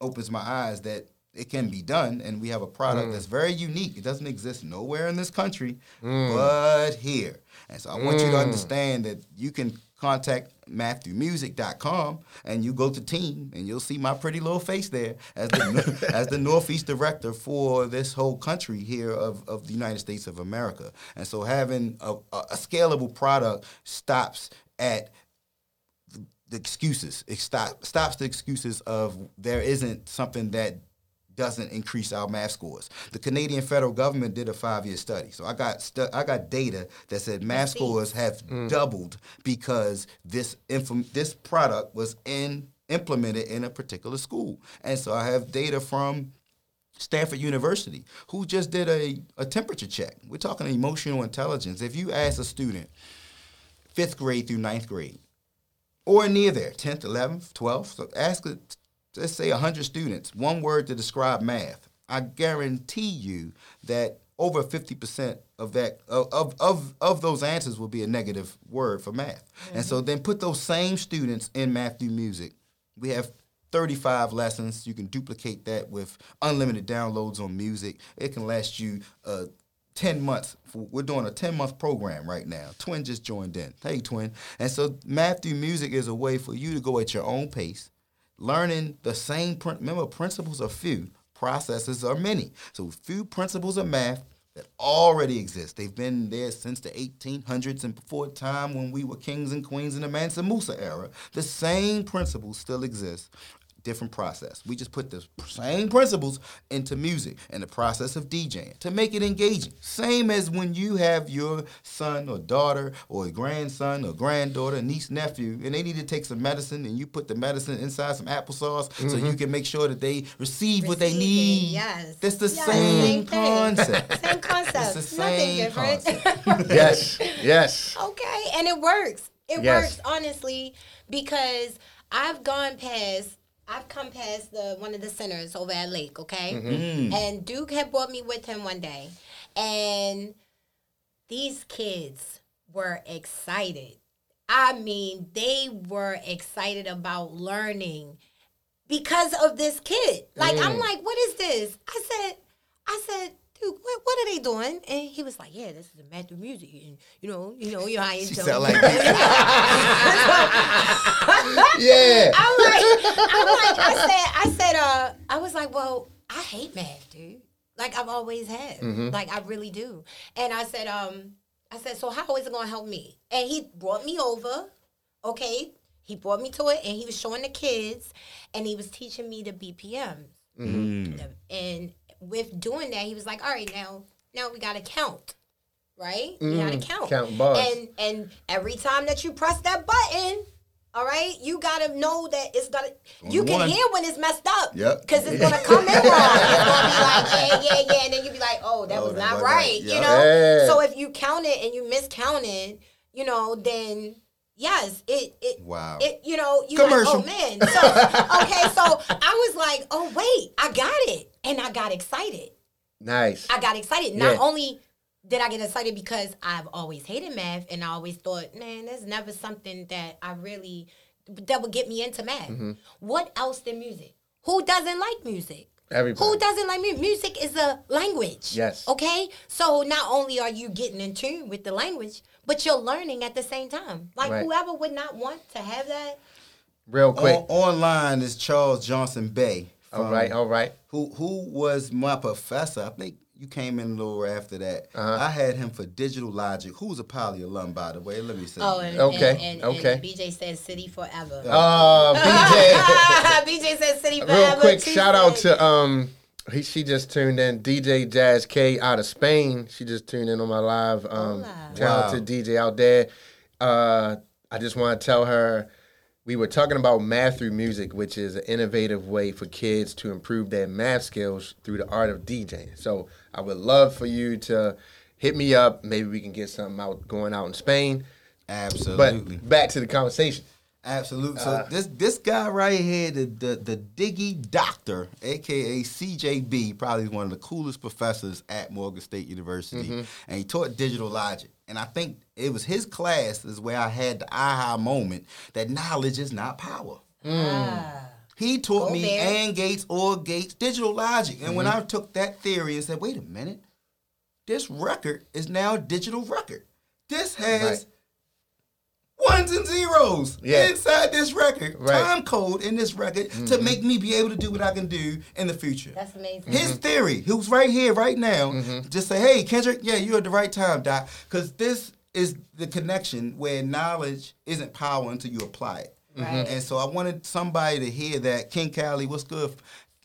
opens my eyes that it can be done and we have a product mm. that's very unique it doesn't exist nowhere in this country mm. but here and so i want mm. you to mm. understand that you can contact MathThroughMusic.com and you go to team and you'll see my pretty little face there as the, as the northeast director for this whole country here of, of the united states of america and so having a, a scalable product stops at the excuses. It stop, stops the excuses of there isn't something that doesn't increase our math scores. The Canadian federal government did a five-year study, so I got stu- I got data that said math scores have mm. doubled because this inform- this product was in implemented in a particular school, and so I have data from Stanford University, who just did a, a temperature check. We're talking emotional intelligence. If you ask a student, fifth grade through ninth grade, or near there, 10th, 11th, 12th, so ask let's say 100 students, one word to describe math, I guarantee you that over 50% of that of, of, of those answers will be a negative word for math. Mm-hmm. And so then put those same students in math through music. We have 35 lessons. You can duplicate that with unlimited downloads on music. It can last you uh, 10 months. We're doing a 10 month program right now. Twin just joined in. Hey, Twin. And so math through music is a way for you to go at your own pace learning the same, remember, principles are few, processes are many. So few principles of math that already exist. They've been there since the 1800s and before time when we were kings and queens in the Mansa Musa era. The same principles still exist different process. We just put the same principles into music and the process of DJing to make it engaging. Same as when you have your son or daughter or grandson or granddaughter, niece, nephew, and they need to take some medicine and you put the medicine inside some applesauce mm-hmm. so you mm-hmm. can make sure that they receive, receive what they need. Yes. It's the yes. same, concept. Same concept. It's the same Nothing different. Concept. yes. Yes. Okay. And it works. It yes. works honestly because I've gone past I've come past the one of the centers over at Lake, okay? Mm-hmm. Mm. And Duke had brought me with him one day. And these kids were excited. I mean, they were excited about learning because of this kid. Like, mm. I'm like, what is this? I said, I said, you? What, what are they doing?" And he was like, "Yeah, this is the math of music, and you know, you know, you know how you sound like Yeah. I'm like, I'm like, I said, I said, uh, I was like, well, I hate math, dude. Like I've always had. Mm-hmm. Like I really do. And I said, um, I said, so how is it gonna help me? And he brought me over, okay. He brought me to it and he was showing the kids and he was teaching me the BPMs. Mm-hmm. And with doing that, he was like, all right, now, now we gotta count. Right? We gotta count. Mm, count bars. And and every time that you press that button, all right, you gotta know that it's gonna. You can one. hear when it's messed up. Yep. Because it's gonna come in wrong. It's gonna be like yeah, yeah, yeah, and then you'd be like, oh, that Oh, was that not right. right. You know. Yeah. So if you count it and you miscounted, you know, then yes, it it Wow. it you know you Commercial. like oh man. So okay, so I was like, oh wait, I got it, and I got excited. Nice. I got excited. Not Yeah. only did I get excited because I've always hated math and I always thought, man, there's never something that I really that would get me into math. Mm-hmm. What else than music? Who doesn't like music? Everybody. Who doesn't like music? Music is a language. Yes. Okay? So not only are you getting in tune with the language, but you're learning at the same time. Like Right. whoever would not want to have that. Real quick. On, online is Charles Johnson Bay. all from- right. All right. Who who was my professor? I think you came in a little after that. Uh-huh. I had him for digital logic. Who's a poly alum, by the way? Let me say. Oh, and, Okay, and, and, okay. and BJ says city forever. Uh, BJ. BJ says city forever. Real quick, too, shout out to um, he she just tuned in. DJ Jazz K out of Spain. She just tuned in on my live. Um, Hola. talented DJ out there. Uh, I just want to tell her we were talking about math through music, which is an innovative way for kids to improve their math skills through the art of DJing. So I would love for you to hit me up. Maybe we can get something out going out in Spain. Absolutely. But back to the conversation. Absolutely. So Uh, this this guy right here, the the the Diggy Doctor, aka CJB, probably one of the coolest professors at Morgan State University, Mm-hmm. and he taught digital logic. And I think it was his class is where I had the aha moment that knowledge is not power. He taught Go me Bears. AND gates, OR gates, digital logic. And Mm-hmm. when I took that theory and said, wait a minute, this record is now a digital record. This has Right. ones and zeros Yeah. inside this record, Right. Mm-hmm. time code in this record to make me be able to do what I can do in the future. That's amazing. His theory, who's right here, right now, just say, hey, Kendrick, yeah, you're at the right time, Doc. Because this is the connection where knowledge isn't power until you apply it. Right. Mm-hmm. And so I wanted somebody to hear that. King Cali, what's good?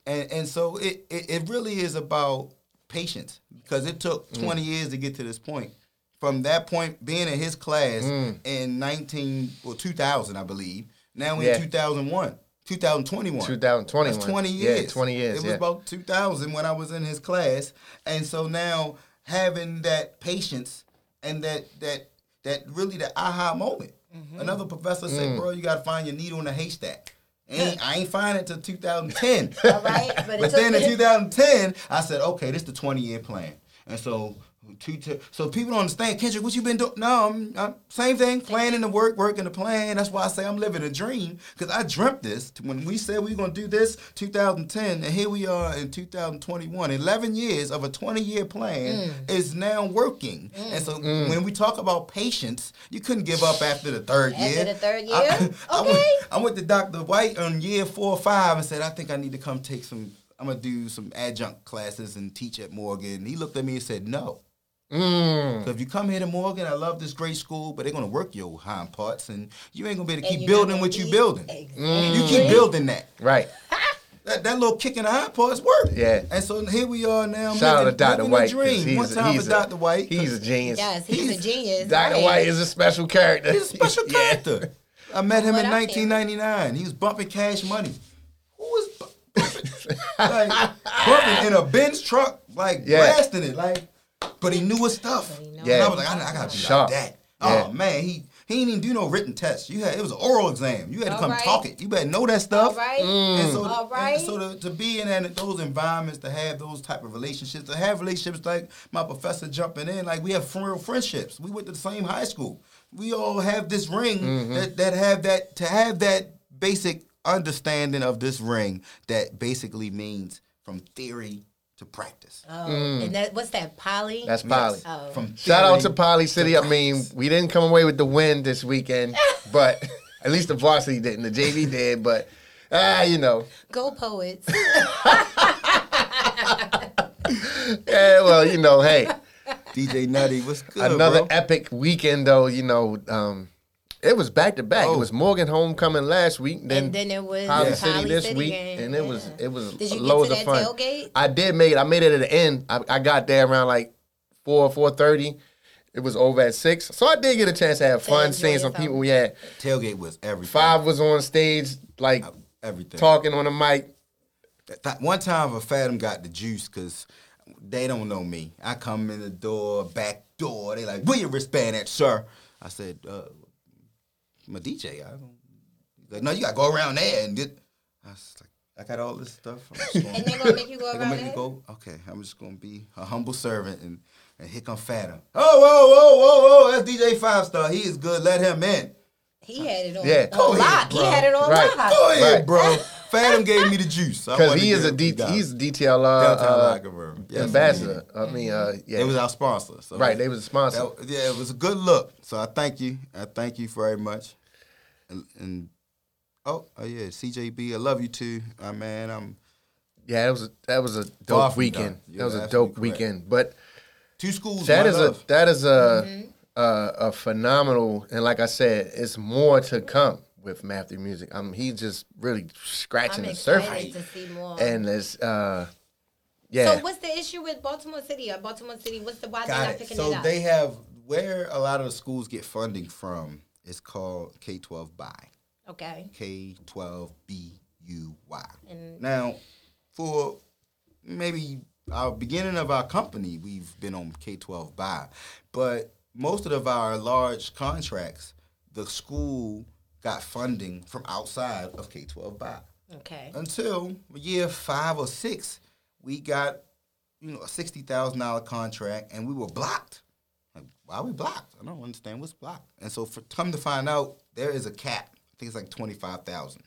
And and so it, it, it really is about patience because it took mm. 20 years to get to this point. From that point, being in his class mm. in 19 or 2000, I believe. Now we're Yeah. in 2001, 2021. 2021. That's 20 Yeah, years. 20 years, It was yeah. about 2000 when I was in his class, and so now having that patience and that that that really the aha moment. Mm-hmm. Another professor said, Mm. "Bro, you got to find your needle in a haystack." Ain't, I ain't find it till 2010. All right, but but then in 2010, I said, "Okay, this is the 20 year plan." And so. Two, two, so people don't understand, Kendrick. What you been doing? No, I'm, I'm same thing. Planning the work, working the plan. That's why I say I'm living a dream because I dreamt this when we said we were gonna do this 2010, and here we are in 2021. 11 years of a 20 year plan Mm. is now working. Mm. And so mm. when we talk about patience, you couldn't give up after the third After year. After the third I- year? I, went, Okay. I went to Dr. White on year four or five and said, I think I need to come take some. I'm gonna do some adjunct classes and teach at Morgan. He looked at me and said, No. Mm. So if you come here to Morgan, I love this great school, but they're gonna work your hind parts, and you ain't gonna be able to And keep building what you be- building. Exactly. You keep building that. Right. That, that little kick in the hind parts work. Yeah. And so here we are now. Shout out to Dr. White. Dream. One time he's for a, Dr. White. He's a genius. Yes, he's, He's- a genius. Dr. right. White is a special character. He's a special Yeah. character. I met him What in 1999. He was bumping Cash Money. Who was bumping? like bumping in a Benz truck, like Yeah. blasting it, like. But he knew his stuff. he know And Yeah. I was like, I, I gotta be Sharp. like that. Yeah. Oh man, he he didn't even do no written test. You had it was an oral exam. You had to All come right. talk it. You better know that stuff. All right. And so, All and right. so to, to be in that, those environments, to have those type of relationships, to have relationships like my professor jumping in, like we have real friendships. We went to the same high school. We all have this ring Mm-hmm. that, that have that to have that basic understanding of this ring that basically means from theory to practice. Oh, and that what's that? Poly. That's Poly. Oh. From Shout out to Polly Poly City. I mean, we didn't come away with the win this weekend, but at least the varsity didn't. The JV did, but ah, you know. Go poets. Yeah, well, you know, hey, DJ Nutty, what's good, another bro? epic weekend though. You know, um, it was back to back. It Oh. was Morgan homecoming last week, then, and then it was Poly the City Poly this City week, game. and it was it was Did you loads get to of fun. tailgate? I did make it. I made it at the end. I, I got there around like four four thirty. It was over at six, so I did get a chance to have fun, enjoy seeing some yourself. people. We had Tailgate was everything. five was on stage, like everything. talking on the mic. That- One time, a Fathom got the juice because they don't know me. I come in the door, back door. They like, where your wristband at, sir? I said, uh, I'm a DJ. I don't. He's like, no, you got to go around there and get. I was like, I got all this stuff. I'm just gonna, And they gonna make you go around make there? go. Okay, I'm just gonna be a humble servant and and here come Fathom. Oh, whoa, whoa, whoa, whoa! That's DJ 5Starr. He is good. Let him in. He had it on, Yeah. on Go ahead, lock. He had it on Right. lock. Go ahead, Right. bro. Fathom gave me the juice Because he is a give D, you guys. he's a DTL uh, Downtown Locker Room. Yes, ambassador. I mean, uh, yeah, It was our sponsor. So right. They was a sponsor. that- yeah, it was a good look. So I thank you. I thank you very much. And, and oh, oh yeah, CJB, I love you too, uh, man. I'm yeah, that was a, that was a dope weekend. done. that was a dope correct. weekend. But two schools. that my is a that is a, Mm-hmm. a a phenomenal and like I said, it's more to come with Matthew Music. I mean, he's just really scratching I'm the excited surface, to see more. and it's uh, yeah. So what's the issue with Baltimore City or Baltimore City? What's the why they're Got not it. picking So it up? So they have where a lot of the schools get funding from is called K twelve buy. okay. K twelve B U Y. And- Now, for maybe our beginning of our company, we've been on K twelve buy, but most of our large contracts, the school got funding from outside of K twelve buy. Okay. Until year five or six, we got you know a sixty thousand dollar contract, and we were blocked. Like, why are we blocked? I don't understand what's blocked. And so, for come to find out, there is a cap. I think it's like twenty five thousand,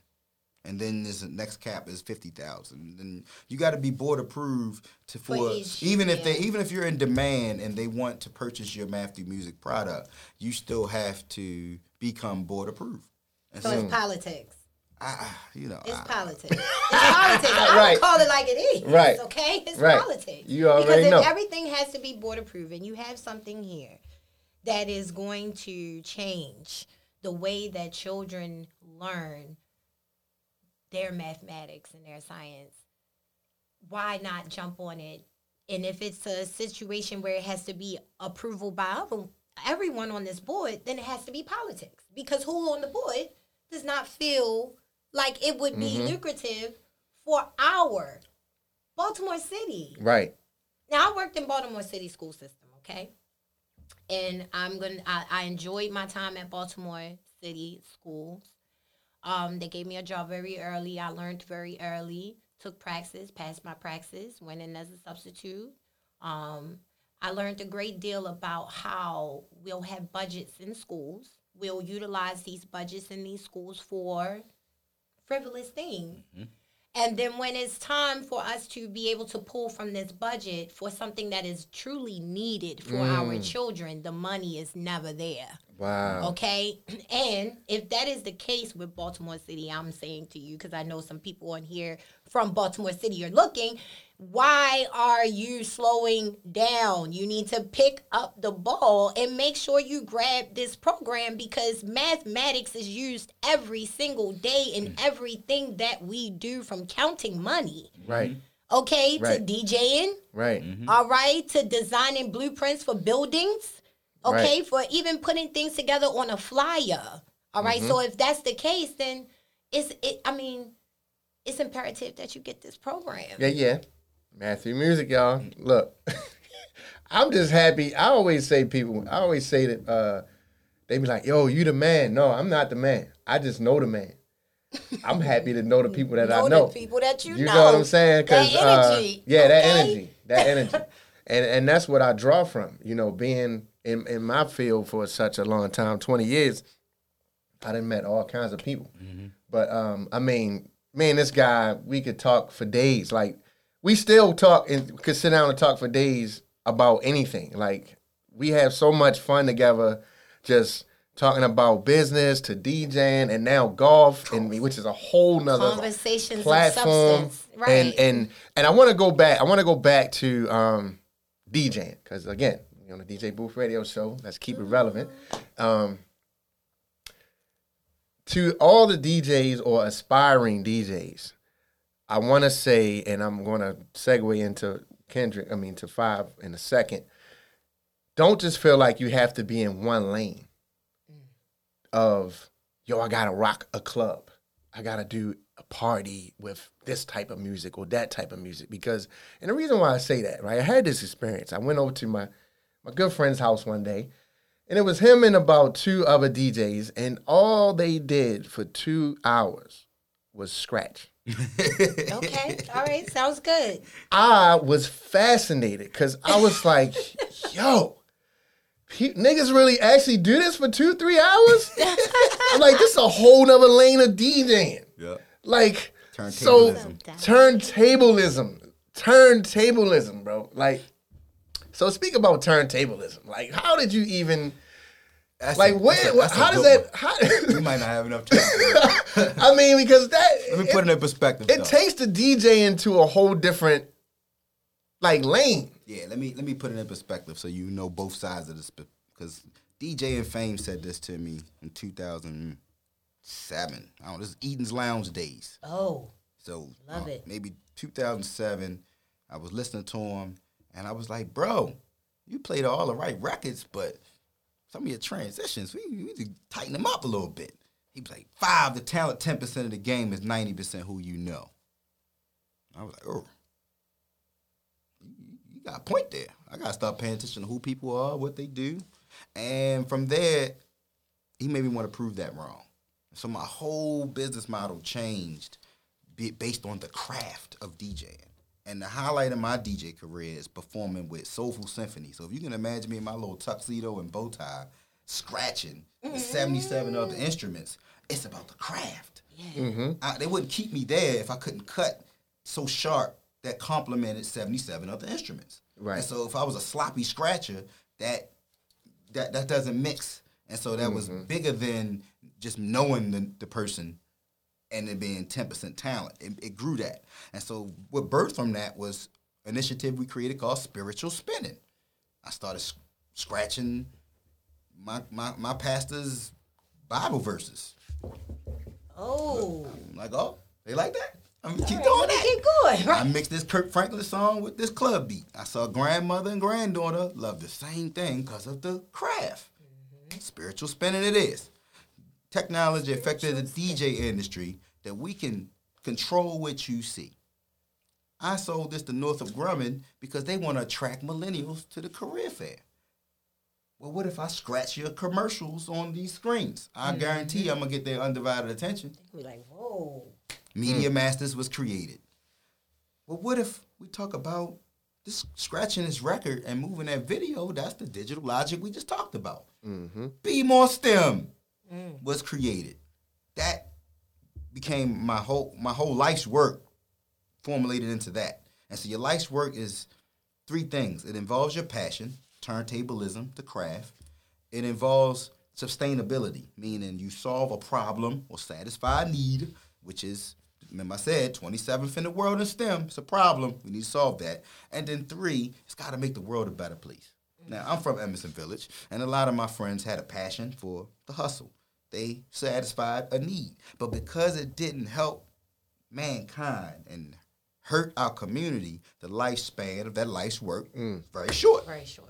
and then this next cap is fifty thousand. And you got to be board approved to For for, each, even if they even if you're in demand and they want to purchase your Math Through Music product, you still have to become board approved. And So it's politics. I, you know, It's I- politics. It's politics. I Right. don't call it like it is. Right. Okay. It's Right. politics. You already because if know. everything has to be board approved, and you have something here that is going to change the way that children learn their mathematics and their science, why not jump on it? And if it's a situation where it has to be approval by everyone on this board, then it has to be politics. Because who on the board does not feel like it would be lucrative for our Baltimore City? right. Now I worked in Baltimore City school system, okay? And I'm gonna I, I enjoyed my time at Baltimore City schools. Um, they gave me a job very early. I learned very early, took praxis, passed my praxis, went in as a substitute. Um, I learned a great deal about how we'll have budgets in schools. We'll utilize these budgets in these schools for frivolous things. Mm-hmm. And then when it's time for us to be able to pull from this budget for something that is truly needed for our mm. children, the money is never there. Wow. Okay. And if that is the case with Baltimore City, I'm saying to you, because I know some people on here from Baltimore City are looking, why are you slowing down? You need to pick up the ball and make sure you grab this program because mathematics is used every single day in mm. everything that we do from counting money. Right. Okay, Right. to DJing, Right. Mm-hmm. all right, to designing blueprints for buildings, okay, Right. for even putting things together on a flyer. All right? so if that's the case, then it's it. I mean, it's imperative that you get this program. Yeah, yeah. Math Through Music, y'all. Look, I'm just happy. I always say people. I always say that uh, they be like, "Yo, you the man." No, I'm not the man. I just know the man. I'm happy to know the people that I Know know. the people that you You know. know what I'm saying? That uh, energy, yeah, that energy, that energy, and and that's what I draw from. You know, being in in my field for such a long time, 20 years, I didn't met all kinds of people. But um, I mean, me and this guy, we could talk for days. Like we still talk and could sit down and talk for days about anything. Like we have so much fun together, just talking about business to DJing and now golf and which is a whole nother Conversations platform. substance, right. And and and I want to go back. I want to go back to um, DJing because again, know, the DJ Booth Radio Show. Let's keep it relevant. Um, to all the DJs or aspiring DJs, I want to say, and I'm going to segue into Kendrick. I mean, to Five in a second. Don't just feel like you have to be in one lane. Of yo, I gotta rock a club. I gotta do a party with this type of music or that type of music because, and the reason why I say that, right? I had this experience. I went over to my my good friend's house one day, and it was him and about two other DJs, and all they did for two hours was scratch. Okay. All right. Sounds good. I was fascinated because I was like, yo, pe- niggas really actually do this for two, three hours? I'm like, this is a whole nother lane of DJing. Yeah. Like, so Turntablism. turntablism, turntablism, bro. Like, so speak about turntablism. Like, how did you even, That's like, a- where, that's a- that's how does that, how. We might not have enough time. I mean, because that, Let me put it in perspective. it though. takes the DJ into a whole different, like, lane. Yeah, let me let me put it in perspective so you know both sides of this. Because DJ and Fame said this to me in 2007. I don't know, this is Eden's Lounge days. Oh. So Love uh, it. maybe 2007. I was listening to him, and I was like, "Bro, you played all the right records, but some of your transitions, we, we need to tighten them up a little bit." He was like, five, the talent, 10% of the game is 90% who you know. I was like, oh, you, got a point there. I got to start paying attention to who people are, what they do. And from there, he made me want to prove that wrong. So my whole business model changed based on the craft of DJing. And the highlight of my DJ career is performing with Soulful Symphony. So if you can imagine me in my little tuxedo and bow tie, scratching the mm-hmm. 77 other instruments, it's about the craft. Mm-hmm. I, they wouldn't keep me there if I couldn't cut so sharp that complemented 77 other instruments. Right. And so if I was a sloppy scratcher, that that that doesn't mix. And so that was mm-hmm. bigger than just knowing the, the person and it being 10% talent. It, it grew that. And so what birthed from that was initiative we created called Spiritual Spinning. I started scratching my, my, my pastor's Bible verses. Oh. I'm like, oh, they like that? I'm gonna keep All doing right, that. Keep going. I mixed this Kirk Franklin song with this club beat. I saw grandmother and granddaughter love the same thing because of the craft. Spiritual spinning it is. Technology affected the DJ industry that we can control what you see. I sold this to Northrop Grumman because they want to attract millennials to the career fair. Well, what if I scratch your commercials on these screens? I mm-hmm. guarantee I'm gonna get their undivided attention. We're like, whoa. Media mm. Masters was created. Well, what if we talk about this scratching this record and moving that video? That's the digital logic we just talked about. Mm-hmm. Be more STEM Mm. was created. That became my whole my whole life's work formulated into that. And so your life's work is three things. It involves your passion, turntablism, the craft. It involves sustainability, meaning you solve a problem or satisfy a need, which is, remember I said, 27th in the world in STEM. It's a problem. We need to solve that. And then three, it's got to make the world a better place. Now, I'm from Edmondson Village, and a lot of my friends had a passion for the hustle. They satisfied a need. But because it didn't help mankind and hurt our community, the lifespan of that life's work mm. is very short. Very short.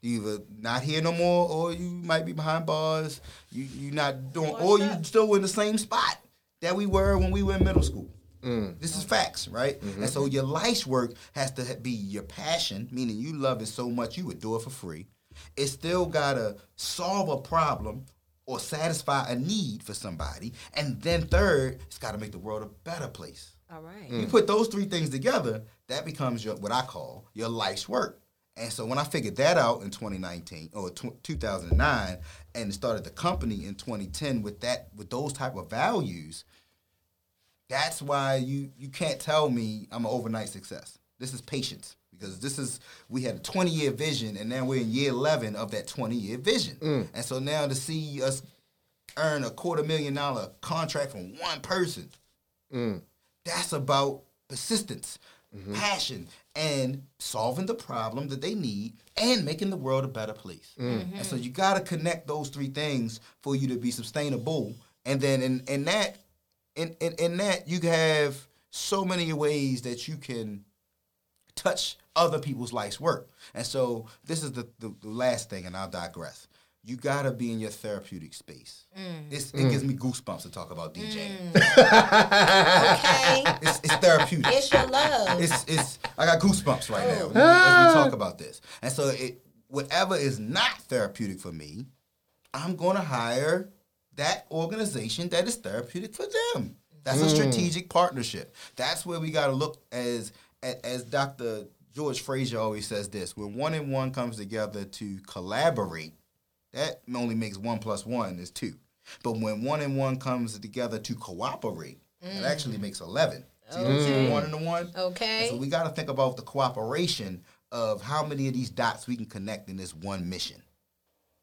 You either not here no more, or you might be behind bars. You you not doing, Washed or you up. still in the same spot that we were when we were in middle school. Mm. This is facts, right? Mm-hmm. And so your life's work has to be your passion, meaning you love it so much you would do it for free. It still gotta solve a problem or satisfy a need for somebody, and then third, it's gotta make the world a better place. All right. You put those three things together, that becomes your what I call your life's work. And so when I figured that out in 2019 or tw 2009 and started the company in 2010 with that with those type of values, that's why you you can't tell me I'm an overnight success. This is patience because this is we had a 20 year vision and now we're in year 11 of that 20 year vision. Mm. And so now to see us earn a quarter million dollar contract from one person, mm. that's about persistence, mm-hmm. passion, and solving the problem that they need and making the world a better place. Mm. And so you got to connect those three things for you to be sustainable. And then in, in that, in, in, in that, you have so many ways that you can touch other people's life's work. And so this is the, the, the last thing, and I'll digress. You gotta be in your therapeutic space. Mm. It's, it gives mm. me goosebumps to talk about DJing. Mm. Okay. It's, it's therapeutic. it's your love. It's it's I got goosebumps right now oh. as we talk ah. about this. And so it whatever is not therapeutic for me, I'm gonna hire that organization that is therapeutic for them. That's a strategic partnership. That's where we gotta look as a- as Dr. George Frazier always says this: when one and one comes together to collaborate, that only makes one plus one is two. But when one and one comes together to cooperate, it mm. actually makes eleven. See, the one and the one. Okay. And so we got to think about the cooperation of how many of these dots we can connect in this one mission.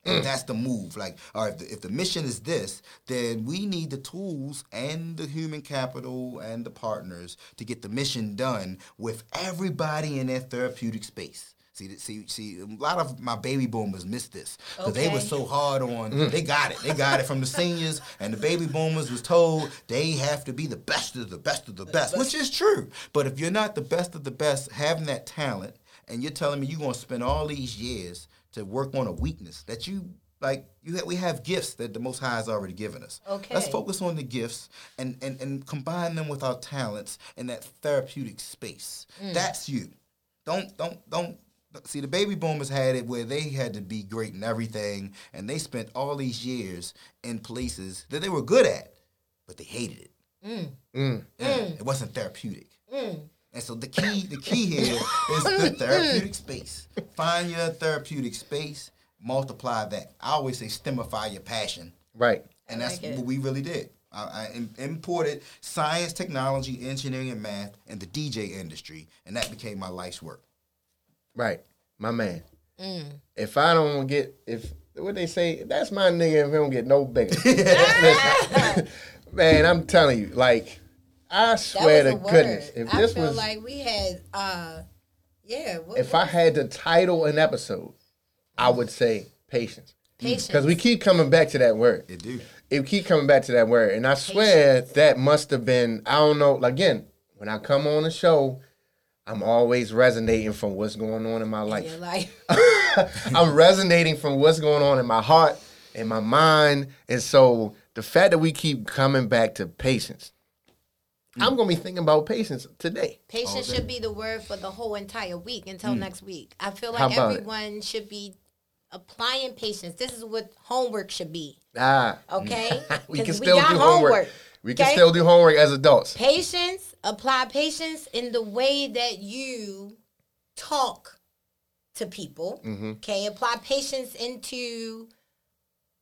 And that's the move. Like, all right, if the, if the mission is this, then we need the tools and the human capital and the partners to get the mission done with everybody in their therapeutic space. See, see, see. A lot of my baby boomers missed this because they were so hard on. Mm. They got it. They got it from the seniors, and the baby boomers was told they have to be the best of the best of the best, which is true. But if you're not the best of the best, having that talent, and you're telling me you're gonna spend all these years to work on a weakness that you like, you ha- we have gifts that the Most High has already given us. okay Let's focus on the gifts and and and combine them with our talents in that therapeutic space. Mm. That's you. Don't don't don't see the baby boomers had it where they had to be great in everything and they spent all these years in places that they were good at, but they hated it. Mm. Mm. Yeah, It wasn't therapeutic. And so the key the key here is the therapeutic space. Find your therapeutic space, multiply that. I always say stemify your passion. Right. And that's like what we really did. I, I imported science, technology, engineering, and math in the DJ industry, and that became my life's work. Right. My man. Mm. If I don't get if what they say, that's my nigga if he don't get no bigger. Man, I'm telling you, like, I swear to goodness, if I this feel was like we had, uh, yeah. What, if I had to title an episode, I would say patience. Patience. Because we keep coming back to that word. It do. It keep coming back to that word. And I swear that must have been, I don't know, again, when I come on the show, I'm always resonating from what's going on in my life. You're like, I'm resonating from what's going on in my heart and my mind. And so the fact that we keep coming back to patience, I'm gonna be thinking about patience today. patience should be the word for the whole entire week until next week. I feel like about it? everyone should be applying patience. This is what homework should be. Ah, Okay, we can 'Cause still got do homework. We can still do homework as adults. patience. Apply patience in the way that you talk to people. Mm-hmm. Okay, apply patience into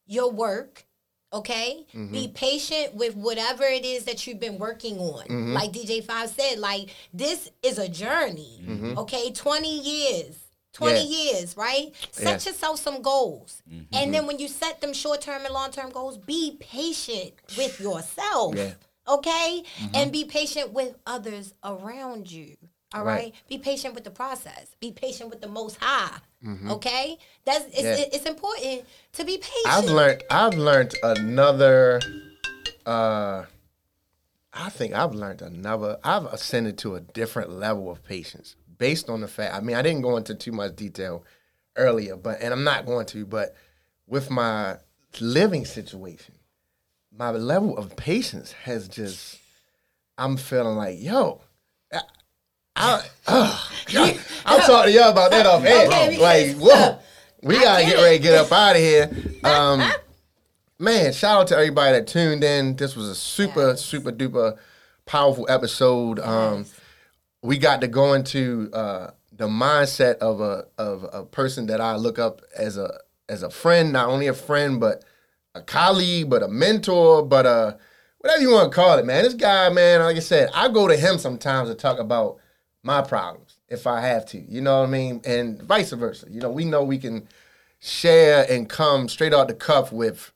your work. Okay, Mm-hmm. be patient with whatever it is that you've been working on. Mm-hmm. Like DJ Five said, like this is a journey. Okay, twenty years. 20 Mm-hmm. Yeah. years, right? Set Yeah. Mm-hmm. yourself some goals. And then when you set them short term and long term goals, be patient with yourself. Yeah. Okay? And be patient with others around you. All right? Right. Be patient with the process. Be patient with the most high. Okay? That's it's, Yeah. it's important to be patient. I've learned. I've learned another. Uh, I think I've learned another. I've ascended to a different level of patience based on the fact. I mean, I didn't go into too much detail earlier, but and I'm not going to. But with my living situation, my level of patience has just. I'm feeling like, yo, I, I, ugh, y'all- I'm talking to y'all about that off air. Okay, like, whoa, uh, we gotta get get ready to get up out of here. Um, man, shout out to everybody that tuned in. This was a super, Yes. super duper powerful episode. Um, we got to go into uh, the mindset of a of a person that I look up as a as a friend, not only a friend, but a colleague, but a mentor, but a whatever you want to call it, man. This guy, man, like I said, I go to him sometimes to talk about my problems if I have to. You know what I mean? And vice versa. You know, we know we can share and come straight out the cuff with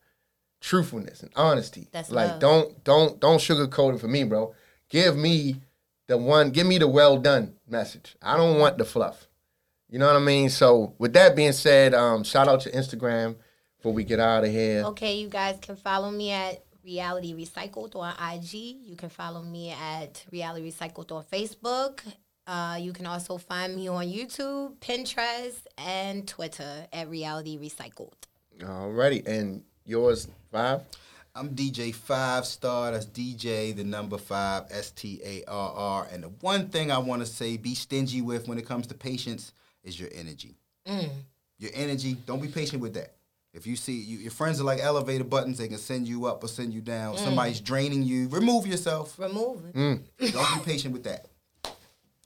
truthfulness and honesty. That's like love. don't don't don't sugarcoat it for me, bro. Give me the one, give me the well done message. I don't want the fluff. You know what I mean? So with that being said, um, shout out to Instagram before we get out of here. Okay, you guys can follow me at Reality Recycled on IG. You can follow me at Reality Recycled on Facebook. Uh, you can also find me on YouTube, Pinterest, and Twitter at Reality Recycled. Alrighty, and yours five. I'm DJ 5Starr. That's DJ the number five S T A R R. And the one thing I want to say, be stingy with when it comes to patience is your energy. Your energy. Don't be patient with that. If you see you, your friends are like elevator buttons, they can send you up or send you down. Somebody's draining you. Remove yourself. Remove it. Mm. Don't be patient with that.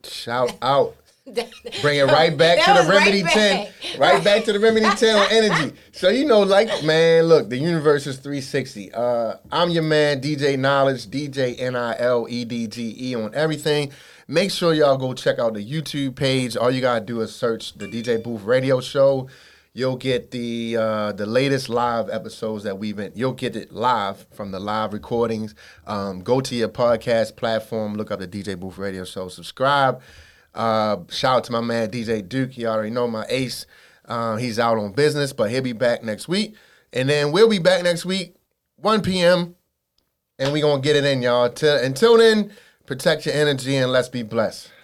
Shout out. Bring it right back to the right Remedy back. 10. Right back to the Remedy 10 on energy. So, you know, like, man, look, the universe is 360. Uh, I'm your man, DJ Niledge, DJ N I L E D G E on everything. Make sure y'all go check out the YouTube page. All you got to do is search the DJ Booth Radio Show. You'll get the uh, the latest live episodes that we've been. You'll get it live from the live recordings. Um, go to your podcast platform, look up the DJ Booth Radio Show, subscribe. Uh, shout out to my man DJ Duke. You already know my ace. Uh, he's out on business, but he'll be back next week. And then we'll be back next week, 1 p.m. And we're gonna get it in, y'all. Till, until then, protect your energy and let's be blessed.